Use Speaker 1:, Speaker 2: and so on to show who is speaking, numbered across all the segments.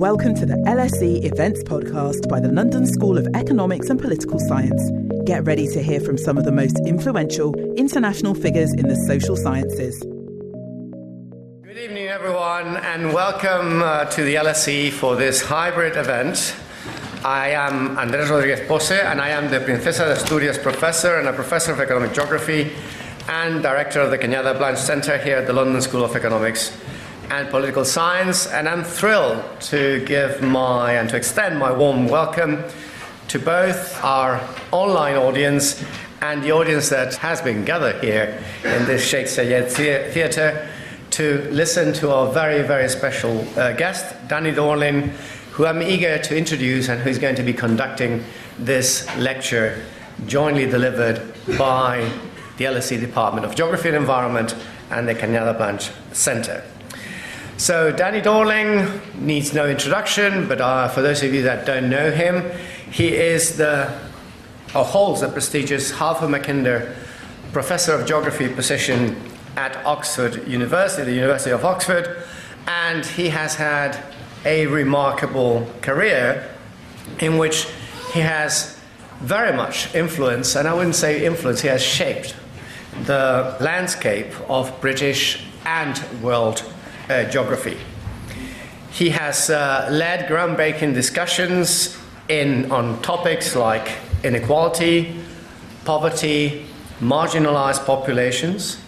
Speaker 1: Welcome to the LSE Events Podcast by the London School of Economics and Political Science. Get ready to hear from some of the most influential international figures in the social sciences.
Speaker 2: Good evening, everyone, and welcome uh, to the LSE for this hybrid event. I am Andrés Rodríguez Pose, and I am the Princesa de Asturias professor and a professor of economic geography and director of the Cañada Blanch Center here at the London School of Economics and Political Science. And I'm thrilled to give my and to extend my warm welcome to both our online audience and the audience that has been gathered here in this Shakespeare Theatre to listen to our very, very special uh, guest, Danny Dorling, who I'm eager to introduce and who's going to be conducting this lecture jointly delivered by the LSE Department of Geography and Environment and the Cañada Blanch Center. So, Danny Dorling needs no introduction, but uh, for those of you that don't know him, he is the, or holds the prestigious Halford Mackinder Professor of Geography position at Oxford University, the University of Oxford, and he has had a remarkable career in which he has very much influence, and I wouldn't say influence, he has shaped the landscape of British and world uh, geography. He has uh, led groundbreaking discussions in, on topics like inequality, poverty, marginalized populations.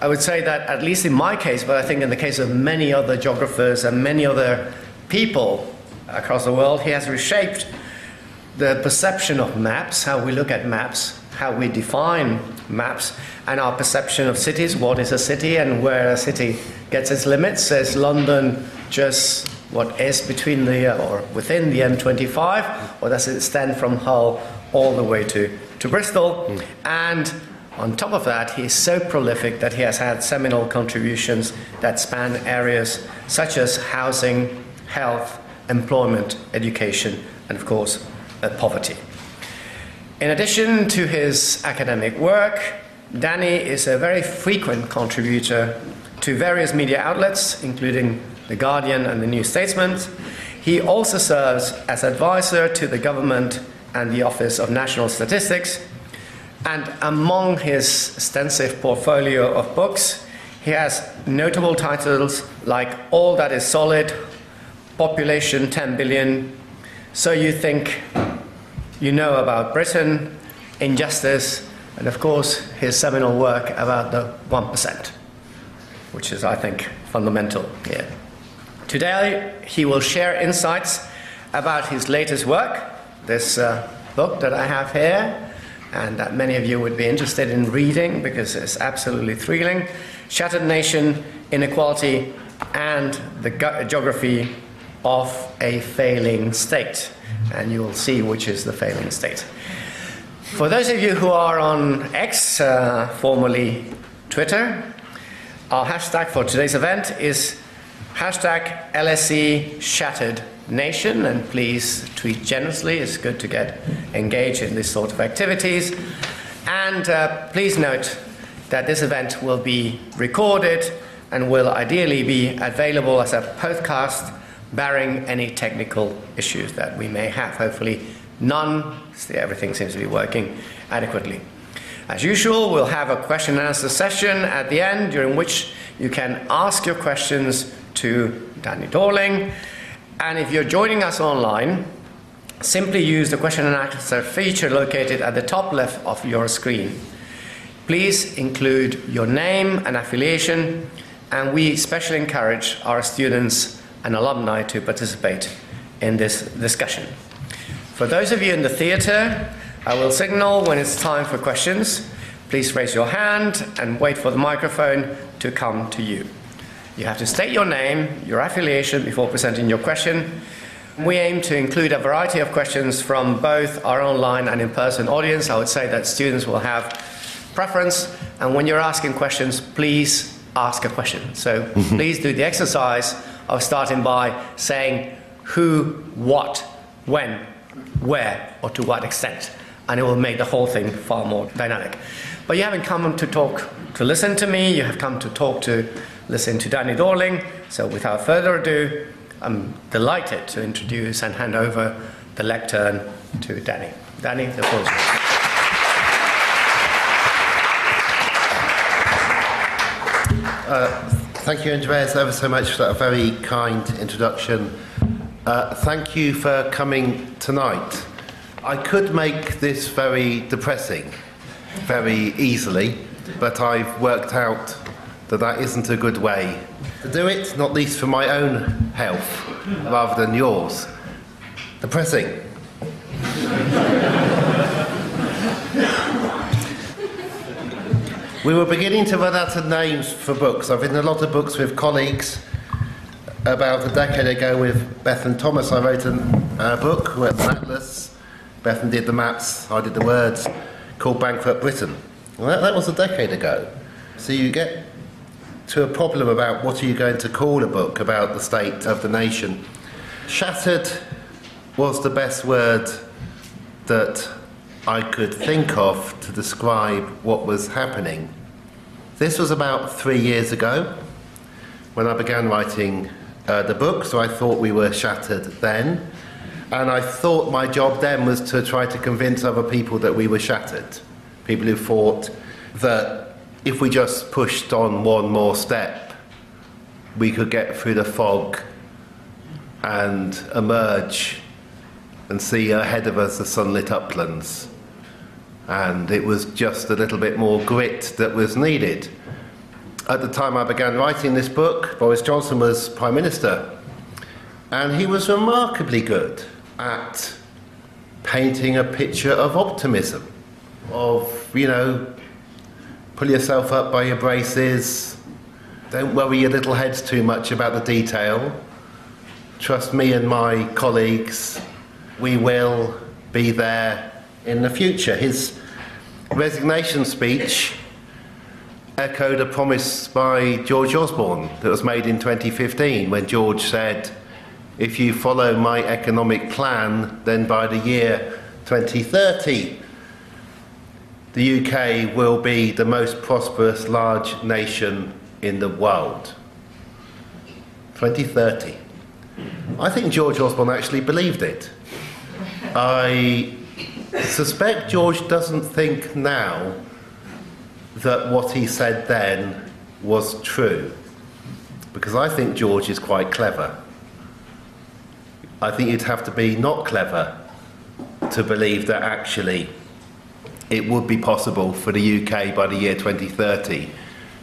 Speaker 2: I would say that, at least in my case, but I think in the case of many other geographers and many other people across the world, he has reshaped the perception of maps, how we look at maps, how we define maps, and our perception of cities. What is a city and where a city gets its limits? Is London just what is between the uh, or within the M25, or does it extend from Hull all the way to, to Bristol? Mm. And on top of that, he is so prolific that he has had seminal contributions that span areas such as housing, health, employment, education, and of course, uh, poverty. In addition to his academic work, Danny is a very frequent contributor to various media outlets, including The Guardian and The New Statesman. He also serves as advisor to the government and the Office of National Statistics. And among his extensive portfolio of books, he has notable titles like All That Is Solid, Population 10 Billion, So You Think You Know About Britain, Injustice, and of course, his seminal work about the 1%, which is, I think, fundamental here. Today, he will share insights about his latest work, this uh, book that I have here, and that many of you would be interested in reading because it's absolutely thrilling Shattered Nation, Inequality, and the Geography of a Failing State. And you will see which is the failing state. For those of you who are on X, uh, formerly Twitter, our hashtag for today's event is hashtag LSE Shattered Nation, and please tweet generously. It's good to get engaged in this sort of activities. And uh, please note that this event will be recorded and will ideally be available as a podcast, barring any technical issues that we may have. Hopefully, None, everything seems to be working adequately. As usual, we'll have a question and answer session at the end during which you can ask your questions to Danny Dorling. And if you're joining us online, simply use the question and answer feature located at the top left of your screen. Please include your name and affiliation, and we especially encourage our students and alumni to participate in this discussion. For those of you in the theatre, I will signal when it's time for questions. Please raise your hand and wait for the microphone to come to you. You have to state your name, your affiliation before presenting your question. We aim to include a variety of questions from both our online and in person audience. I would say that students will have preference, and when you're asking questions, please ask a question. So mm-hmm. please do the exercise of starting by saying who, what, when, where or to what extent, and it will make the whole thing far more dynamic. But you haven't come to talk to listen to me, you have come to talk to listen to Danny Dorling. So without further ado, I'm delighted to introduce and hand over the lectern to Danny. Danny, the floor is yours.
Speaker 3: Uh, thank you, Andreas, ever so much for that very kind introduction. Uh, thank you for coming tonight. I could make this very depressing very easily, but I've worked out that that isn't a good way to do it, not least for my own health rather than yours. Depressing. we were beginning to run out of names for books. I've written a lot of books with colleagues. About a decade ago, with Bethan Thomas, I wrote a uh, book, an atlas. Bethan did the maps, I did the words, called Bankrupt Britain. Well, that, that was a decade ago. So you get to a problem about what are you going to call a book about the state of the nation. Shattered was the best word that I could think of to describe what was happening. This was about three years ago when I began writing uh, the book, so I thought we were shattered then. And I thought my job then was to try to convince other people that we were shattered. People who thought that if we just pushed on one more step, we could get through the fog and emerge and see ahead of us the sunlit uplands. And it was just a little bit more grit that was needed. At the time I began writing this book, Boris Johnson was Prime Minister, and he was remarkably good at painting a picture of optimism, of, you know, pull yourself up by your braces, don't worry your little heads too much about the detail, trust me and my colleagues, we will be there in the future. His resignation speech echoed a promise by George Osborne that was made in 2015 when George said, If you follow my economic plan, then by the year 2030, the UK will be the most prosperous large nation in the world. 2030. I think George Osborne actually believed it. I suspect George doesn't think now that what he said then was true. Because I think George is quite clever. I think you'd have to be not clever to believe that actually it would be possible for the UK by the year 2030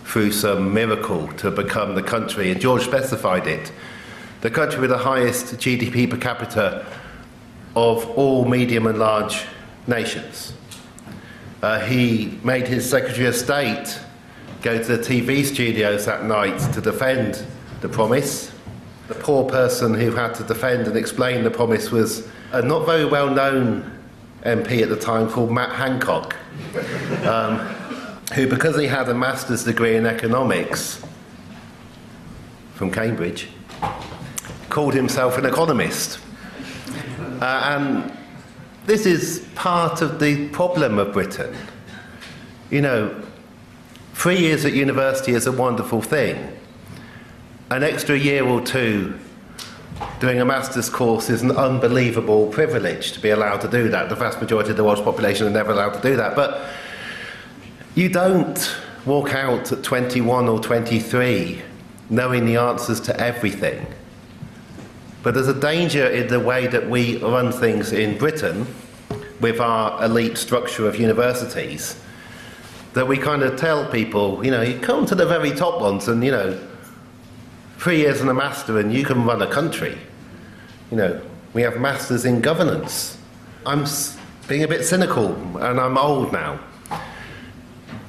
Speaker 3: through some miracle to become the country, and George specified it, the country with the highest GDP per capita of all medium and large nations. Uh, he made his Secretary of State go to the TV studios that night to defend the promise. The poor person who had to defend and explain the promise was a not very well known MP at the time called Matt Hancock, um, who, because he had a master's degree in economics from Cambridge, called himself an economist. Uh, and this is part of the problem of Britain. You know, three years at university is a wonderful thing. An extra year or two doing a master's course is an unbelievable privilege to be allowed to do that. The vast majority of the world's population are never allowed to do that. But you don't walk out at 21 or 23 knowing the answers to everything. But there's a danger in the way that we run things in Britain with our elite structure of universities that we kind of tell people, you know, you come to the very top ones and, you know, three years and a master and you can run a country. You know, we have masters in governance. I'm being a bit cynical and I'm old now.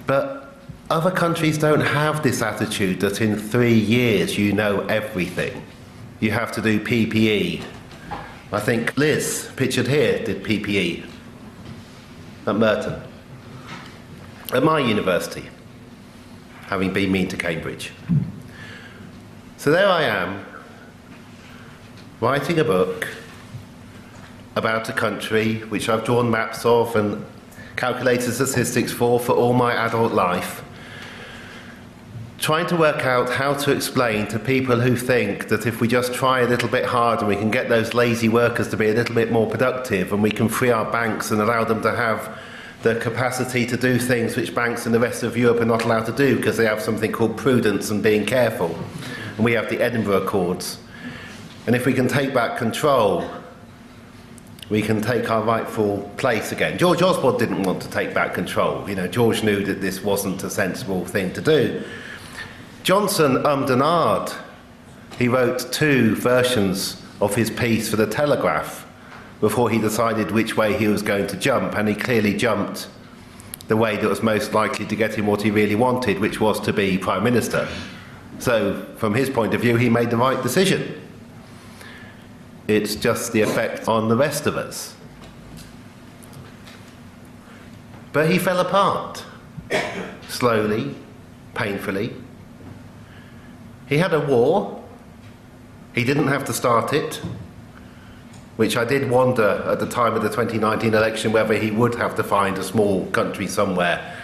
Speaker 3: But other countries don't have this attitude that in three years you know everything you have to do PPE. I think Liz, pictured here, did PPE at Merton, at my university, having been mean to Cambridge. So there I am, writing a book about a country which I've drawn maps of and calculated statistics for for all my adult life trying to work out how to explain to people who think that if we just try a little bit harder, we can get those lazy workers to be a little bit more productive and we can free our banks and allow them to have the capacity to do things which banks in the rest of Europe are not allowed to do because they have something called prudence and being careful. And we have the Edinburgh Accords. And if we can take back control, we can take our rightful place again. George Osborne didn't want to take back control. You know, George knew that this wasn't a sensible thing to do. Johnson ummed ahed. He wrote two versions of his piece for the Telegraph before he decided which way he was going to jump, and he clearly jumped the way that was most likely to get him what he really wanted, which was to be Prime Minister. So, from his point of view, he made the right decision. It's just the effect on the rest of us. But he fell apart, slowly, painfully. He had a war. He didn't have to start it, which I did wonder at the time of the 2019 election whether he would have to find a small country somewhere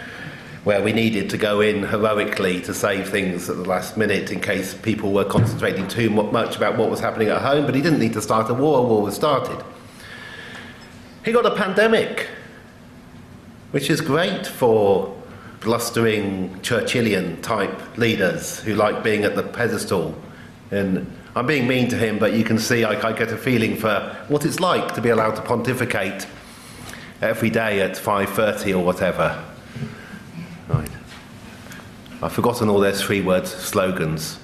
Speaker 3: where we needed to go in heroically to save things at the last minute in case people were concentrating too much about what was happening at home, but he didn't need to start a war, a war was started. He got a pandemic, which is great for blustering Churchillian type leaders who like being at the pedestal. And I'm being mean to him, but you can see I, I get a feeling for what it's like to be allowed to pontificate every day at 5:30 or whatever. Right. I've forgotten all their three word slogans.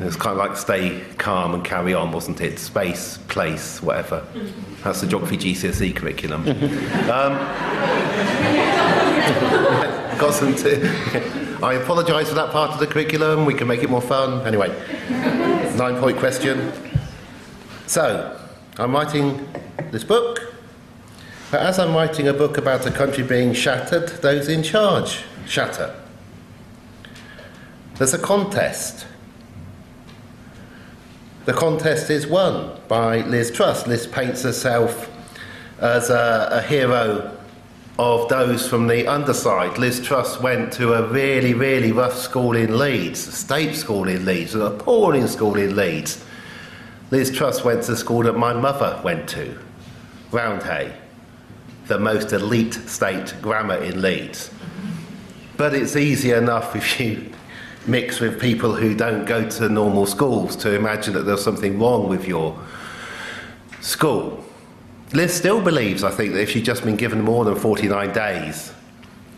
Speaker 3: It's kind of like stay calm and carry on, wasn't it? Space, place, whatever. That's the geography GCSE curriculum. um, got some t- I apologise for that part of the curriculum. We can make it more fun. Anyway, nine point question. So, I'm writing this book, but as I'm writing a book about a country being shattered, those in charge shatter. There's a contest. The contest is won by Liz Truss. Liz paints herself as a, a hero of those from the underside. Liz Truss went to a really, really rough school in Leeds, a state school in Leeds, an appalling school in Leeds. Liz Truss went to the school that my mother went to, Roundhay, the most elite state grammar in Leeds. But it's easy enough if you mix with people who don't go to normal schools to imagine that there's something wrong with your school. Liz still believes, I think, that if she'd just been given more than 49 days,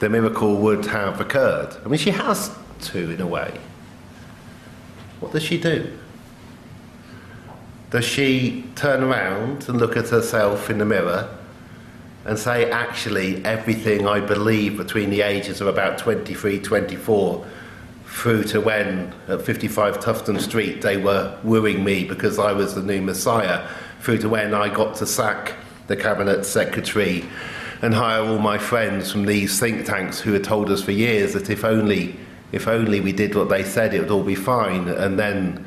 Speaker 3: the miracle would have occurred. I mean, she has to, in a way. What does she do? Does she turn around and look at herself in the mirror and say, actually, everything I believe between the ages of about 23, 24, through to when at 55 Tufton Street they were wooing me because I was the new Messiah, through to when I got to sack the cabinet secretary and hire all my friends from these think tanks who had told us for years that if only if only we did what they said it would all be fine. And then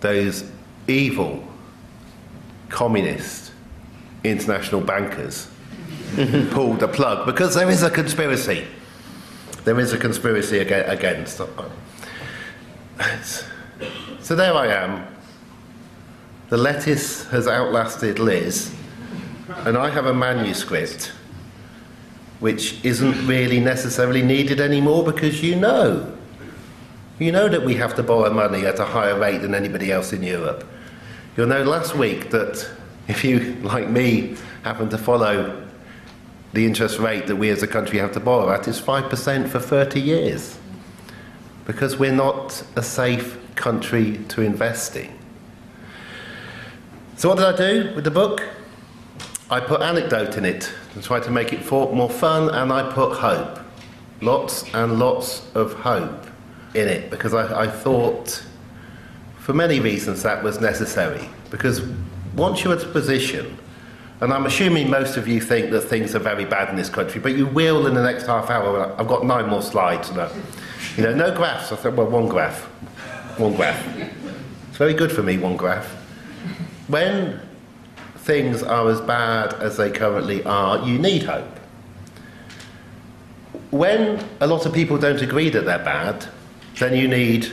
Speaker 3: those evil communist international bankers pulled the plug because there is a conspiracy there is a conspiracy against so there I am the lettuce has outlasted Liz and I have a manuscript which isn't really necessarily needed anymore because you know. You know that we have to borrow money at a higher rate than anybody else in Europe. You'll know last week that if you, like me, happen to follow the interest rate that we as a country have to borrow at is 5% for 30 years. Because we're not a safe country to invest in. So, what did I do with the book? I put anecdote in it to try to make it more fun, and I put hope. Lots and lots of hope in it because I, I thought, for many reasons, that was necessary. Because once you're at a position, and I'm assuming most of you think that things are very bad in this country, but you will in the next half hour. I've got nine more slides. No, you know, no graphs. I thought, well, one graph. One graph. It's very good for me, one graph. When things are as bad as they currently are, you need hope. When a lot of people don't agree that they're bad, then you need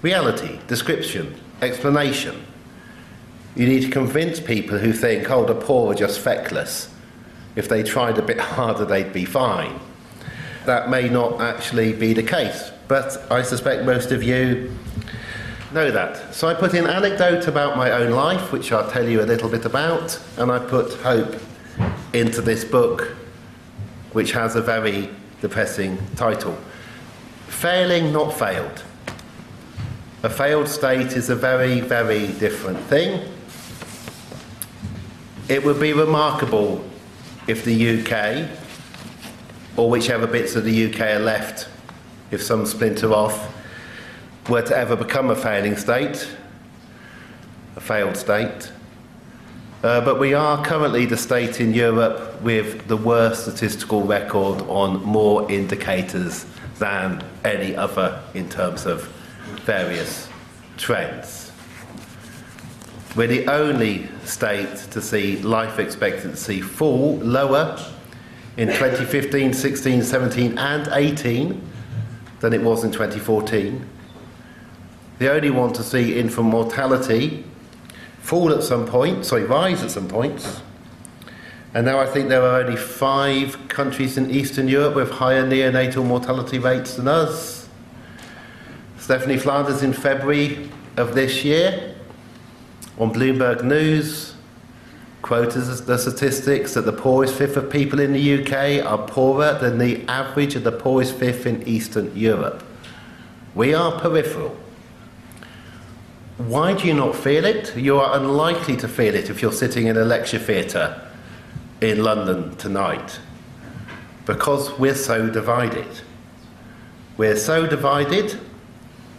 Speaker 3: reality, description, explanation. You need to convince people who think, oh, the poor are just feckless. If they tried a bit harder, they'd be fine. That may not actually be the case, but I suspect most of you know that. So I put in anecdote about my own life, which I'll tell you a little bit about, and I put hope into this book, which has a very depressing title Failing, Not Failed. A failed state is a very, very different thing. It would be remarkable if the UK, or whichever bits of the UK are left, if some splinter off, were to ever become a failing state, a failed state. Uh, but we are currently the state in Europe with the worst statistical record on more indicators than any other in terms of various trends. We're the only state to see life expectancy fall lower in 2015, 16, 17, and 18 than it was in 2014. The only one to see infant mortality fall at some point, sorry, rise at some points. And now I think there are only five countries in Eastern Europe with higher neonatal mortality rates than us. Stephanie Flanders in February of this year on Bloomberg News quoted the statistics that the poorest fifth of people in the UK are poorer than the average of the poorest fifth in Eastern Europe. We are peripheral. Why do you not feel it? You are unlikely to feel it if you're sitting in a lecture theatre in London tonight. Because we're so divided. We're so divided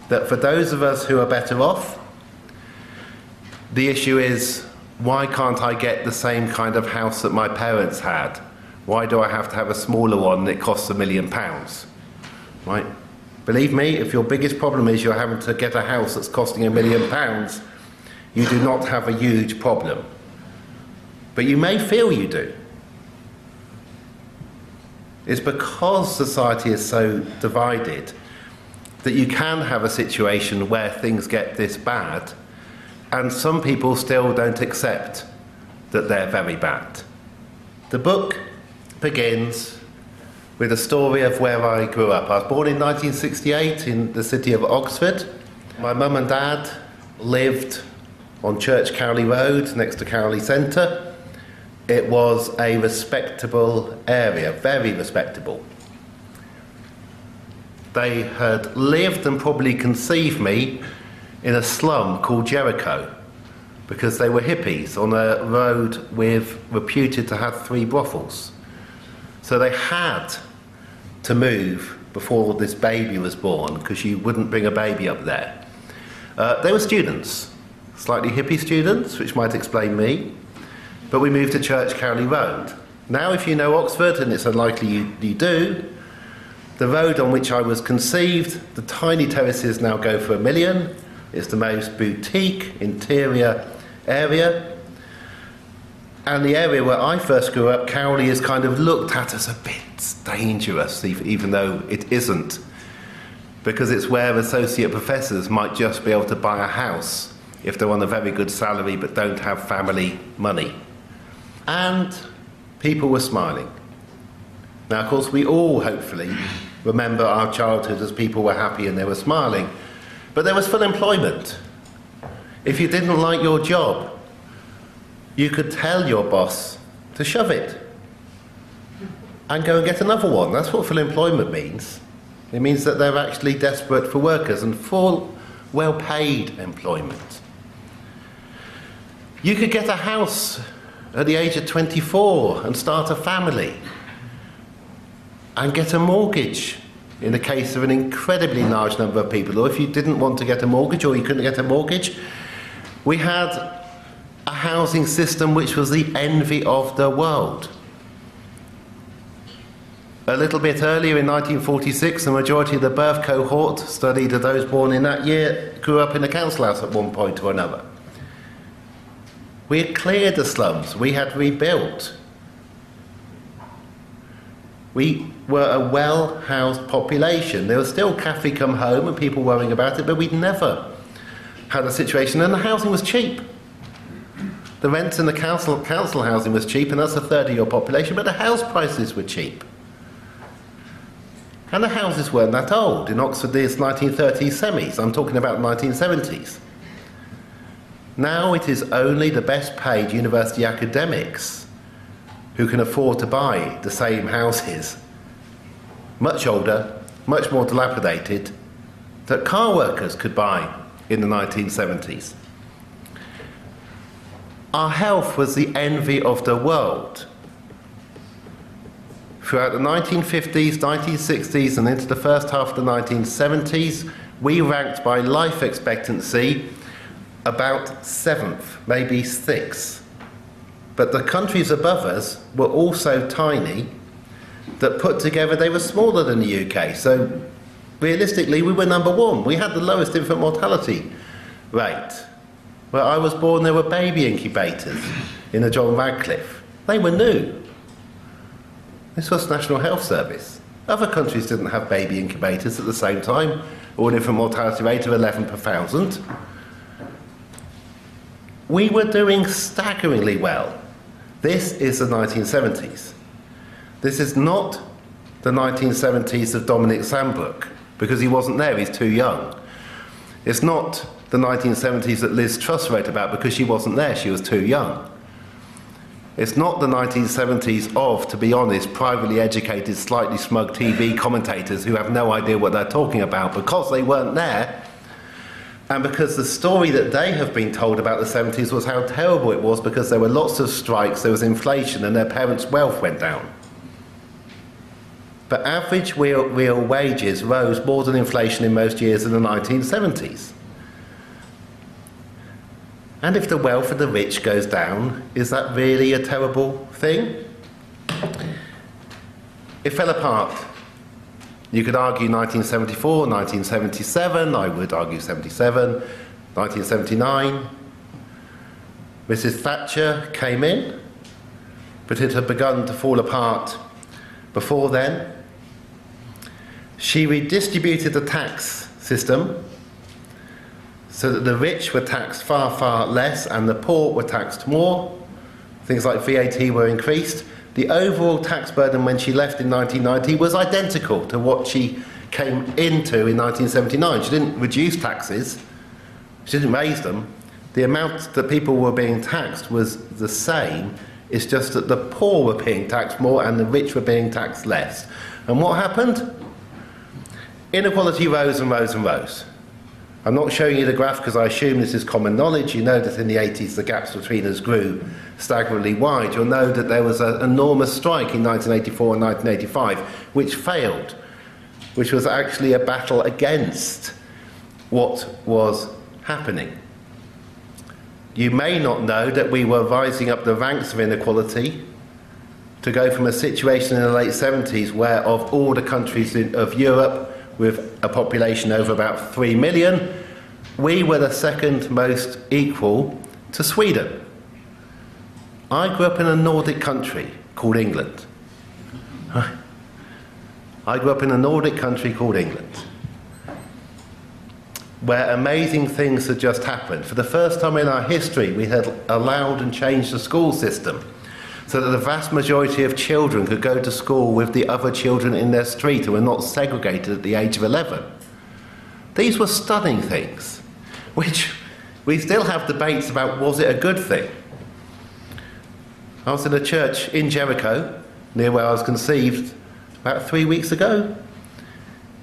Speaker 3: that for those of us who are better off, the issue is why can't I get the same kind of house that my parents had? Why do I have to have a smaller one that costs a million pounds? Right? Believe me, if your biggest problem is you're having to get a house that's costing a million pounds, you do not have a huge problem. But you may feel you do. It's because society is so divided that you can have a situation where things get this bad, and some people still don't accept that they're very bad. The book begins with a story of where I grew up. I was born in 1968 in the city of Oxford. My mum and dad lived on Church Cowley Road next to Cowley Centre. It was a respectable area, very respectable. They had lived and probably conceived me in a slum called Jericho because they were hippies on a road with reputed to have three brothels. So they had to move before this baby was born because you wouldn't bring a baby up there. Uh, they were students, slightly hippie students, which might explain me, but we moved to Church Cowley Road. Now, if you know Oxford, and it's unlikely you, you do, the road on which I was conceived, the tiny terraces now go for a million. It's the most boutique interior area and the area where I first grew up, Cowley, is kind of looked at as a bit dangerous, even though it isn't, because it's where associate professors might just be able to buy a house if they're on a very good salary but don't have family money. And people were smiling. Now, of course, we all hopefully remember our childhood as people were happy and they were smiling, but there was full employment. If you didn't like your job, you could tell your boss to shove it and go and get another one. That's what full employment means. It means that they're actually desperate for workers and full, well paid employment. You could get a house at the age of 24 and start a family and get a mortgage in the case of an incredibly large number of people. Or if you didn't want to get a mortgage or you couldn't get a mortgage, we had a housing system which was the envy of the world. A little bit earlier in 1946, the majority of the birth cohort studied of those born in that year grew up in a council house at one point or another. We had cleared the slums, we had rebuilt. We were a well housed population. There was still Cathy Come Home and people worrying about it, but we'd never had a situation, and the housing was cheap. The rents in the council, council housing was cheap, and that's a third of your population, but the house prices were cheap. And the houses weren't that old. In Oxford, there's 1930s semis. I'm talking about 1970s. Now it is only the best paid university academics who can afford to buy the same houses, much older, much more dilapidated, that car workers could buy in the 1970s. Our health was the envy of the world. Throughout the 1950s, 1960s, and into the first half of the 1970s, we ranked by life expectancy about seventh, maybe sixth. But the countries above us were also tiny, that put together they were smaller than the UK. So realistically, we were number one. We had the lowest infant mortality rate. Where I was born, there were baby incubators in the John Radcliffe. They were new. This was National Health Service. Other countries didn't have baby incubators at the same time, or an infant mortality rate of 11 per thousand. We were doing staggeringly well. This is the 1970s. This is not the 1970s of Dominic Sandbrook, because he wasn't there, he's too young. It's not the 1970s that Liz Truss wrote about because she wasn't there, she was too young. It's not the 1970s of, to be honest, privately educated, slightly smug TV commentators who have no idea what they're talking about because they weren't there. And because the story that they have been told about the 70s was how terrible it was because there were lots of strikes, there was inflation, and their parents' wealth went down. But average real, real wages rose more than inflation in most years in the 1970s. And if the wealth of the rich goes down, is that really a terrible thing? It fell apart. You could argue 1974, 1977, I would argue 77, 1979. Mrs. Thatcher came in, but it had begun to fall apart before then. She redistributed the tax system so that the rich were taxed far, far less and the poor were taxed more. Things like VAT were increased. The overall tax burden when she left in 1990 was identical to what she came into in 1979. She didn't reduce taxes, she didn't raise them. The amount that people were being taxed was the same. It's just that the poor were being taxed more and the rich were being taxed less. And what happened? Inequality rose and rose and rose. I'm not showing you the graph because I assume this is common knowledge. You know that in the 80s the gaps between us grew staggeringly wide. You'll know that there was an enormous strike in 1984 and 1985 which failed, which was actually a battle against what was happening. You may not know that we were rising up the ranks of inequality to go from a situation in the late 70s where, of all the countries in, of Europe, with a population over about 3 million, we were the second most equal to Sweden. I grew up in a Nordic country called England. I grew up in a Nordic country called England, where amazing things had just happened. For the first time in our history, we had allowed and changed the school system so that the vast majority of children could go to school with the other children in their street and were not segregated at the age of 11. These were stunning things, which we still have debates about was it a good thing? I was in a church in Jericho, near where I was conceived, about three weeks ago,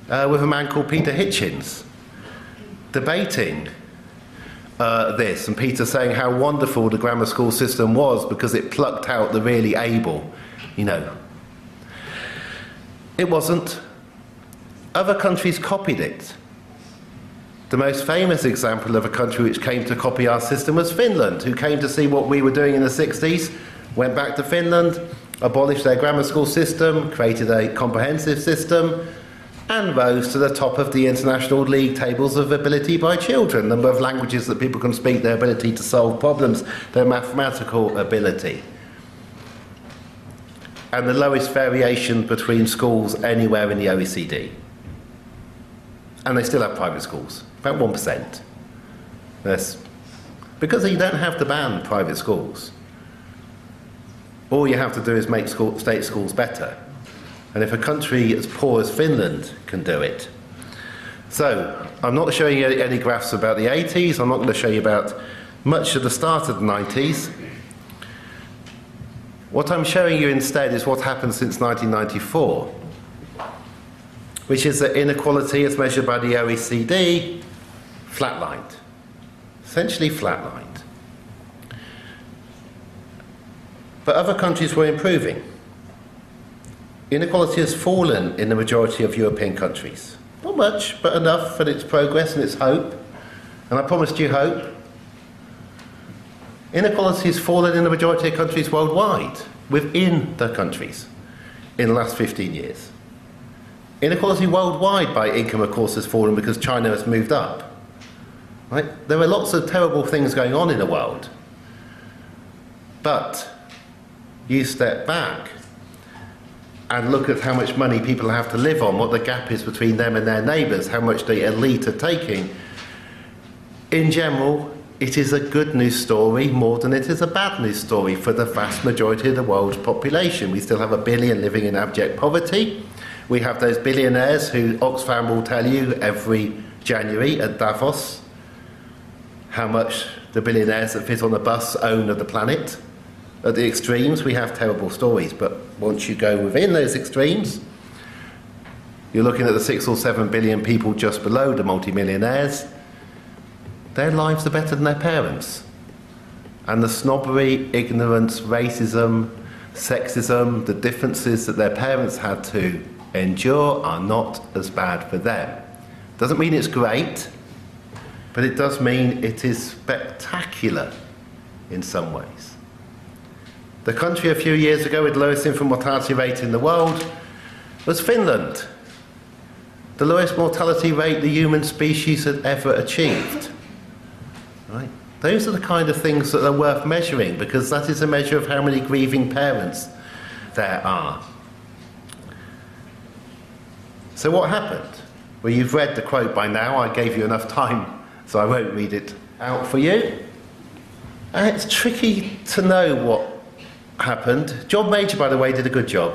Speaker 3: uh, with a man called Peter Hitchens, debating uh, this, and Peter saying how wonderful the grammar school system was because it plucked out the really able, you know. It wasn't. Other countries copied it. The most famous example of a country which came to copy our system was Finland, who came to see what we were doing in the 60s, went back to Finland, abolished their grammar school system, created a comprehensive system, and rose to the top of the international league tables of ability by children, number of languages that people can speak, their ability to solve problems, their mathematical ability. and the lowest variation between schools anywhere in the OECD. And they still have private schools, about 1%. That's because you don't have to ban private schools. All you have to do is make school, state schools better. And if a country as poor as Finland can do it. So, I'm not showing you any graphs about the 80s, I'm not going to show you about much of the start of the 90s. What I'm showing you instead is what happened since 1994, which is that inequality as measured by the OECD flatlined, essentially flatlined. But other countries were improving. Inequality has fallen in the majority of European countries. Not much, but enough for its progress and its hope. And I promised you hope. Inequality has fallen in the majority of countries worldwide, within the countries, in the last 15 years. Inequality worldwide by income, of course, has fallen because China has moved up. Right? There are lots of terrible things going on in the world. But you step back and look at how much money people have to live on, what the gap is between them and their neighbours, how much the elite are taking. In general, it is a good news story more than it is a bad news story for the vast majority of the world's population. We still have a billion living in abject poverty. We have those billionaires who Oxfam will tell you every January at Davos how much the billionaires that fit on the bus own of the planet. At the extremes, we have terrible stories, but once you go within those extremes, you're looking at the six or seven billion people just below the multimillionaires. Their lives are better than their parents. And the snobbery, ignorance, racism, sexism, the differences that their parents had to endure are not as bad for them. Doesn't mean it's great, but it does mean it is spectacular in some ways. The country a few years ago with lowest infant mortality rate in the world was Finland. The lowest mortality rate the human species had ever achieved. Right? Those are the kind of things that are worth measuring because that is a measure of how many grieving parents there are. So, what happened? Well, you've read the quote by now. I gave you enough time, so I won't read it out for you. And it's tricky to know what happened. John Major, by the way, did a good job.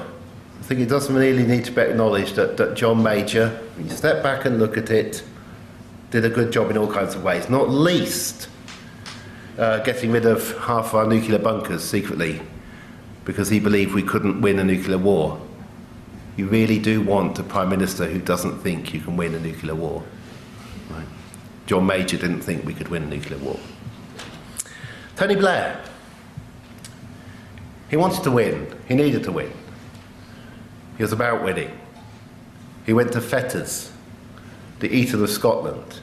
Speaker 3: I think it doesn't really need to be acknowledged that, that John Major, when you step back and look at it, did a good job in all kinds of ways, not least uh, getting rid of half our nuclear bunkers secretly because he believed we couldn't win a nuclear war. You really do want a Prime Minister who doesn't think you can win a nuclear war. Right? John Major didn't think we could win a nuclear war. Tony Blair, he wanted to win. He needed to win. He was about winning. He went to Fettes, the Eton of Scotland,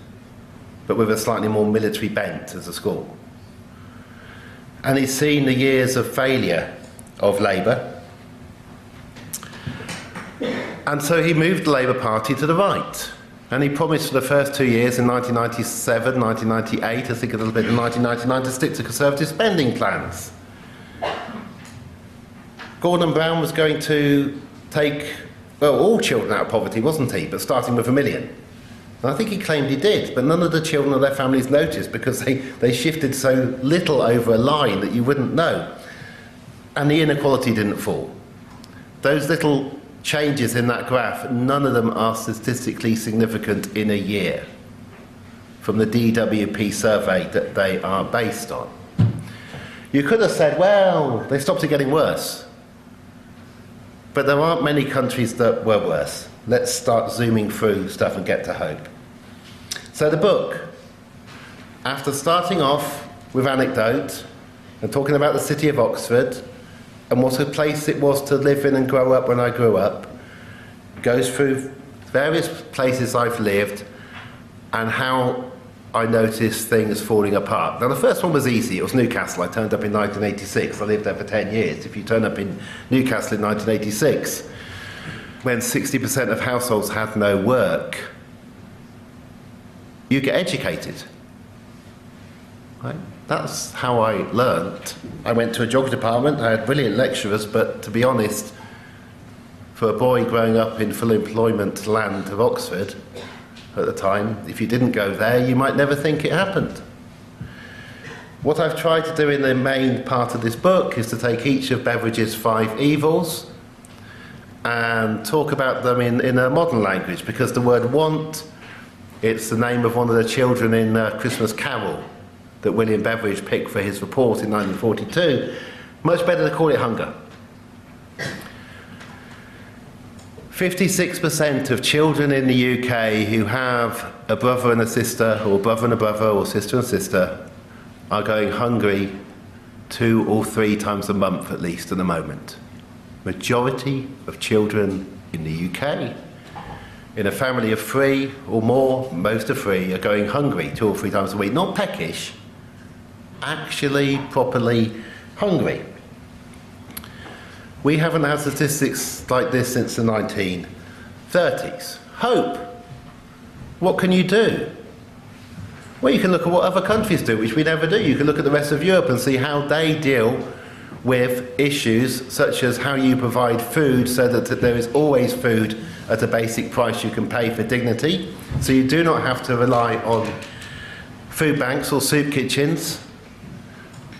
Speaker 3: but with a slightly more military bent as a school. And he's seen the years of failure of Labour. And so he moved the Labour Party to the right. And he promised for the first two years in 1997, 1998, I think a little bit in 1999, to stick to Conservative spending plans. Gordon Brown was going to take, well, all children out of poverty, wasn't he? But starting with a million. And I think he claimed he did, but none of the children or their families noticed because they, they shifted so little over a line that you wouldn't know. And the inequality didn't fall. Those little changes in that graph, none of them are statistically significant in a year from the DWP survey that they are based on. You could have said, well, they stopped it getting worse. But there aren't many countries that were worse. Let's start zooming through stuff and get to hope. So, the book, after starting off with anecdote and talking about the city of Oxford and what a place it was to live in and grow up when I grew up, goes through various places I've lived and how I noticed things falling apart. Now, the first one was easy. It was Newcastle. I turned up in 1986. I lived there for 10 years. If you turn up in Newcastle in 1986, when 60% of households had no work, you get educated. Right? That's how I learnt. I went to a geography department. I had brilliant lecturers, but to be honest, for a boy growing up in full employment land of Oxford at the time, if you didn't go there, you might never think it happened. What I've tried to do in the main part of this book is to take each of Beveridge's five evils and talk about them in, in a modern language because the word want, it's the name of one of the children in uh, Christmas Carol that William Beveridge picked for his report in 1942. Much better to call it hunger. 56% of children in the UK who have a brother and a sister, or brother and a brother, or sister and sister, are going hungry two or three times a month at least at the moment. Majority of children in the UK, in a family of three or more, most of three, are going hungry two or three times a week. Not peckish, actually properly hungry. We haven't had statistics like this since the 1930s. Hope. What can you do? Well, you can look at what other countries do, which we never do. You can look at the rest of Europe and see how they deal with issues such as how you provide food so that there is always food at a basic price you can pay for dignity. So you do not have to rely on food banks or soup kitchens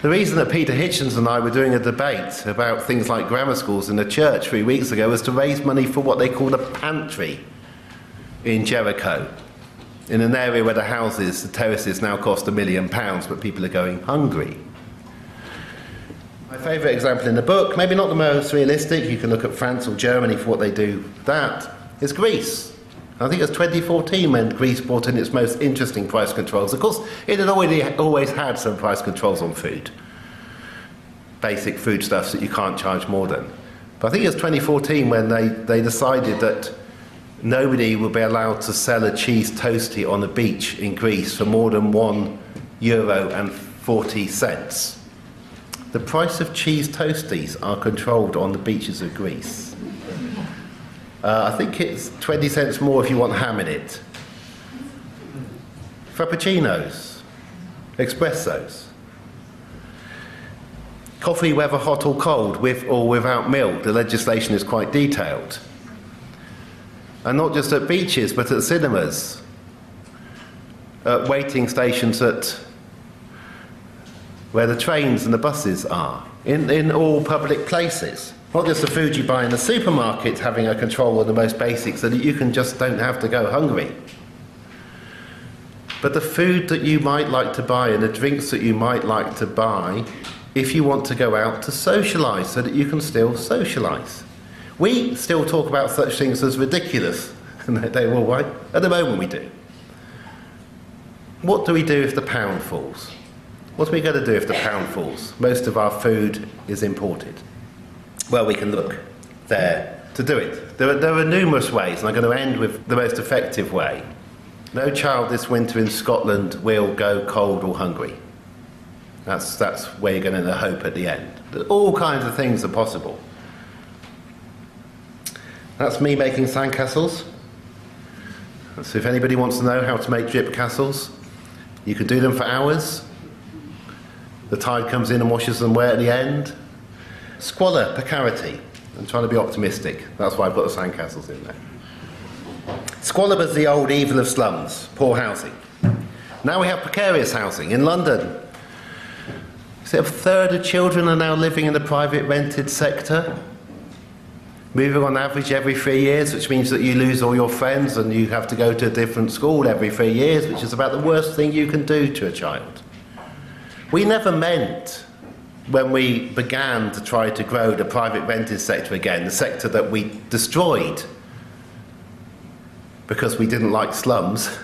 Speaker 3: the reason that Peter Hitchens and I were doing a debate about things like grammar schools in the church three weeks ago was to raise money for what they call a pantry in Jericho, in an area where the houses, the terraces now cost a million pounds, but people are going hungry. My favourite example in the book, maybe not the most realistic, you can look at France or Germany for what they do, that is Greece. I think it was 2014 when Greece brought in its most interesting price controls. Of course, it had already always had some price controls on food, basic foodstuffs that you can't charge more than. But I think it was 2014 when they, they decided that nobody would be allowed to sell a cheese toastie on the beach in Greece for more than one euro and 40 cents. The price of cheese toasties are controlled on the beaches of Greece. Uh, I think it's 20 cents more if you want ham in it. Frappuccinos, espressos. Coffee, whether hot or cold, with or without milk, the legislation is quite detailed. And not just at beaches, but at cinemas, at waiting stations at where the trains and the buses are, in, in all public places. Not just the food you buy in the supermarket having a control of the most basic so that you can just don't have to go hungry. But the food that you might like to buy and the drinks that you might like to buy if you want to go out to socialise so that you can still socialise. We still talk about such things as ridiculous, and they will, right? At the moment, we do. What do we do if the pound falls? What are we going to do if the pound falls? Most of our food is imported. Well, we can look there to do it. There are, there are numerous ways, and I'm going to end with the most effective way. No child this winter in Scotland will go cold or hungry. That's, that's where you're going to hope at the end. All kinds of things are possible. That's me making sandcastles. So if anybody wants to know how to make drip castles, you can do them for hours. The tide comes in and washes them away at the end. Squalor, precarity. I'm trying to be optimistic. That's why I've got the sandcastles in there. Squalor was the old evil of slums, poor housing. Now we have precarious housing in London. A third of children are now living in the private rented sector, moving on average every three years, which means that you lose all your friends and you have to go to a different school every three years, which is about the worst thing you can do to a child. We never meant when we began to try to grow the private rented sector again, the sector that we destroyed because we didn't like slums,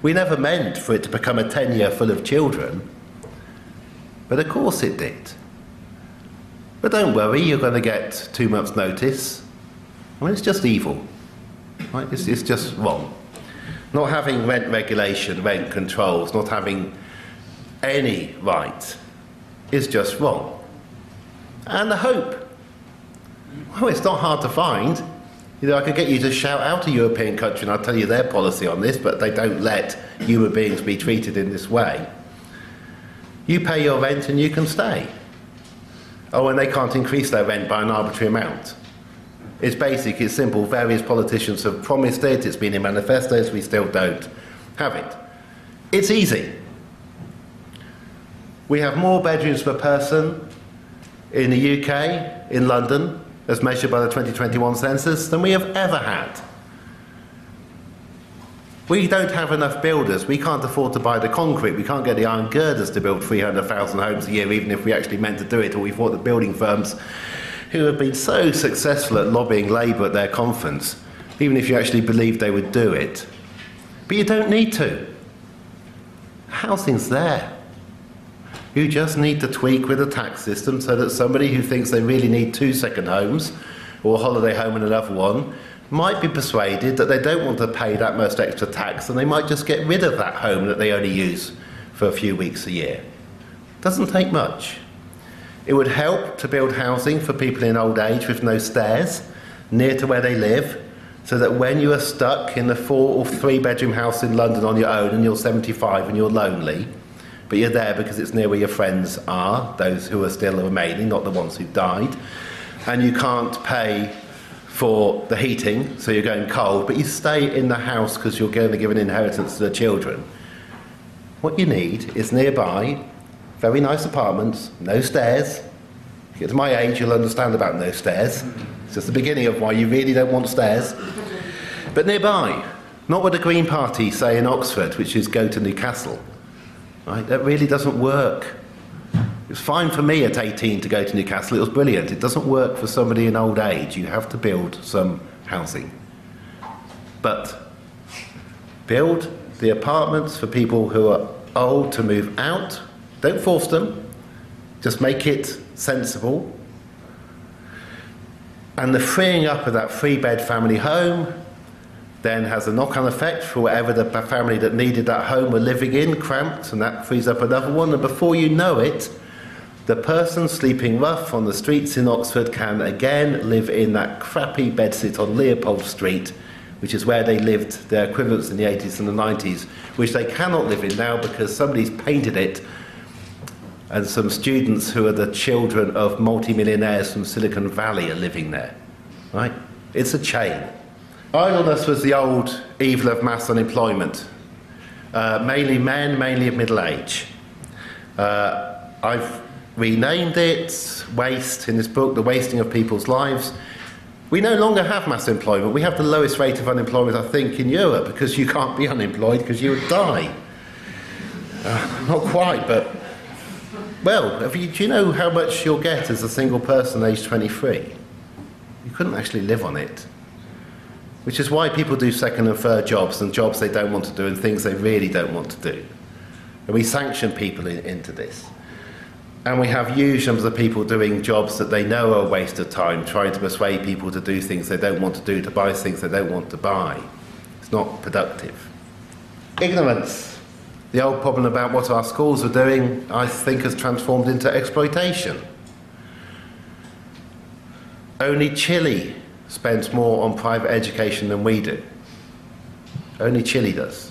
Speaker 3: we never meant for it to become a tenure full of children. But of course it did. But don't worry, you're going to get two months' notice. I mean, it's just evil. Right? It's, it's just wrong. Not having rent regulation, rent controls, not having any right is just wrong. And the hope. Well, it's not hard to find. You know, I could get you to shout out a European country and I'll tell you their policy on this, but they don't let human beings be treated in this way. You pay your rent and you can stay. Oh, and they can't increase their rent by an arbitrary amount. It's basic, it's simple. Various politicians have promised it, it's been in manifestos, we still don't have it. It's easy. We have more bedrooms per person in the UK, in London, as measured by the 2021 census, than we have ever had. We don't have enough builders. We can't afford to buy the concrete. We can't get the iron girders to build 300,000 homes a year, even if we actually meant to do it, or we thought the building firms who have been so successful at lobbying Labour at their conference, even if you actually believed they would do it. But you don't need to. Housing's there. You just need to tweak with the tax system so that somebody who thinks they really need two second homes or a holiday home and another one might be persuaded that they don't want to pay that much extra tax and they might just get rid of that home that they only use for a few weeks a year. Doesn't take much. It would help to build housing for people in old age with no stairs near to where they live so that when you are stuck in a four or three bedroom house in London on your own and you're 75 and you're lonely, but you're there because it's near where your friends are, those who are still remaining, not the ones who died, and you can't pay for the heating, so you're going cold, but you stay in the house because you're going to give an inheritance to the children. What you need is nearby, very nice apartments, no stairs. If you get to my age, you'll understand about no stairs. It's just the beginning of why you really don't want stairs. But nearby, not what the Green Party say in Oxford, which is go to Newcastle. Right? That really doesn't work. It was fine for me at 18 to go to Newcastle. It was brilliant. It doesn't work for somebody in old age. You have to build some housing. But build the apartments for people who are old to move out. Don't force them. Just make it sensible. And the freeing up of that three bed family home then has a knock on effect for whatever the family that needed that home were living in, cramped, and that frees up another one. And before you know it, the person sleeping rough on the streets in Oxford can again live in that crappy bedsit on Leopold Street, which is where they lived their equivalents in the 80s and the 90s, which they cannot live in now because somebody's painted it and some students who are the children of multimillionaires from Silicon Valley are living there. Right? It's a chain. Idleness was the old evil of mass unemployment. Uh, mainly men, mainly of middle age. Uh, I've renamed it Waste in this book, The Wasting of People's Lives. We no longer have mass employment. We have the lowest rate of unemployment, I think, in Europe because you can't be unemployed because you would die. Uh, not quite, but. Well, you, do you know how much you'll get as a single person aged 23? You couldn't actually live on it. Which is why people do second and third jobs and jobs they don't want to do and things they really don't want to do. And we sanction people in, into this. And we have huge numbers of people doing jobs that they know are a waste of time, trying to persuade people to do things they don't want to do, to buy things they don't want to buy. It's not productive. Ignorance. The old problem about what our schools are doing, I think, has transformed into exploitation. Only Chile spends more on private education than we do. Only Chile does.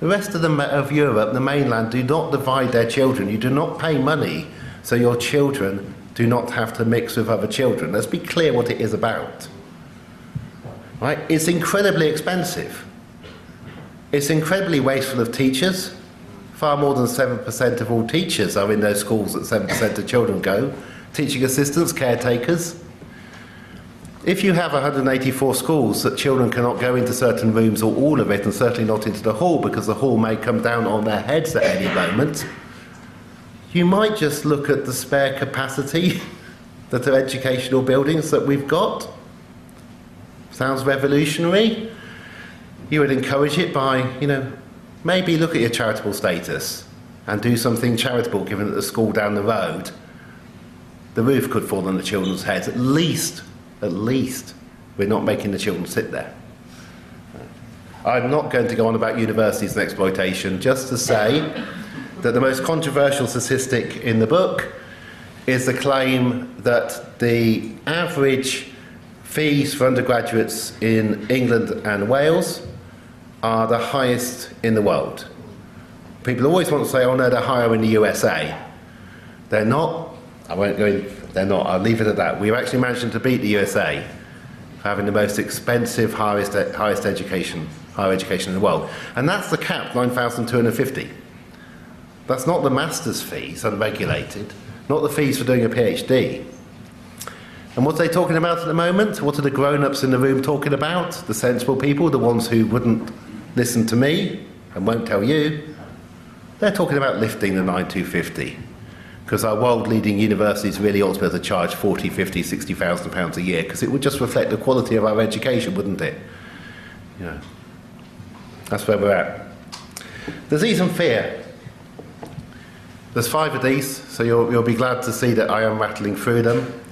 Speaker 3: The rest of, the, of Europe, the mainland, do not divide their children. You do not pay money so your children do not have to mix with other children. Let's be clear what it is about. Right? It's incredibly expensive. It's incredibly wasteful of teachers. Far more than 7% of all teachers are in those schools that 7% of children go. Teaching assistants, caretakers. If you have 184 schools that children cannot go into certain rooms or all of it, and certainly not into the hall because the hall may come down on their heads at any moment, you might just look at the spare capacity that are educational buildings that we've got. Sounds revolutionary. You would encourage it by, you know, maybe look at your charitable status and do something charitable given that the school down the road, the roof could fall on the children's heads. At least at least we're not making the children sit there. I'm not going to go on about universities and exploitation, just to say that the most controversial statistic in the book is the claim that the average fees for undergraduates in England and Wales are the highest in the world. People always want to say, oh no, they're higher in the USA. They're not. I won't go in they're not. I'll leave it at that. We've actually managed to beat the USA having the most expensive highest, highest education, higher education in the world. And that's the cap, 9,250. That's not the master's fees, unregulated, not the fees for doing a PhD. And what are they talking about at the moment? What are the grown ups in the room talking about? The sensible people, the ones who wouldn't listen to me and won't tell you. They're talking about lifting the 9250 because our world leading universities really ought to be able to charge 40, 50, 60,000 pounds a year because it would just reflect the quality of our education, wouldn't it? You know, that's where we're at. Disease and fear. There's five of these, so you'll, you'll be glad to see that I am rattling through them.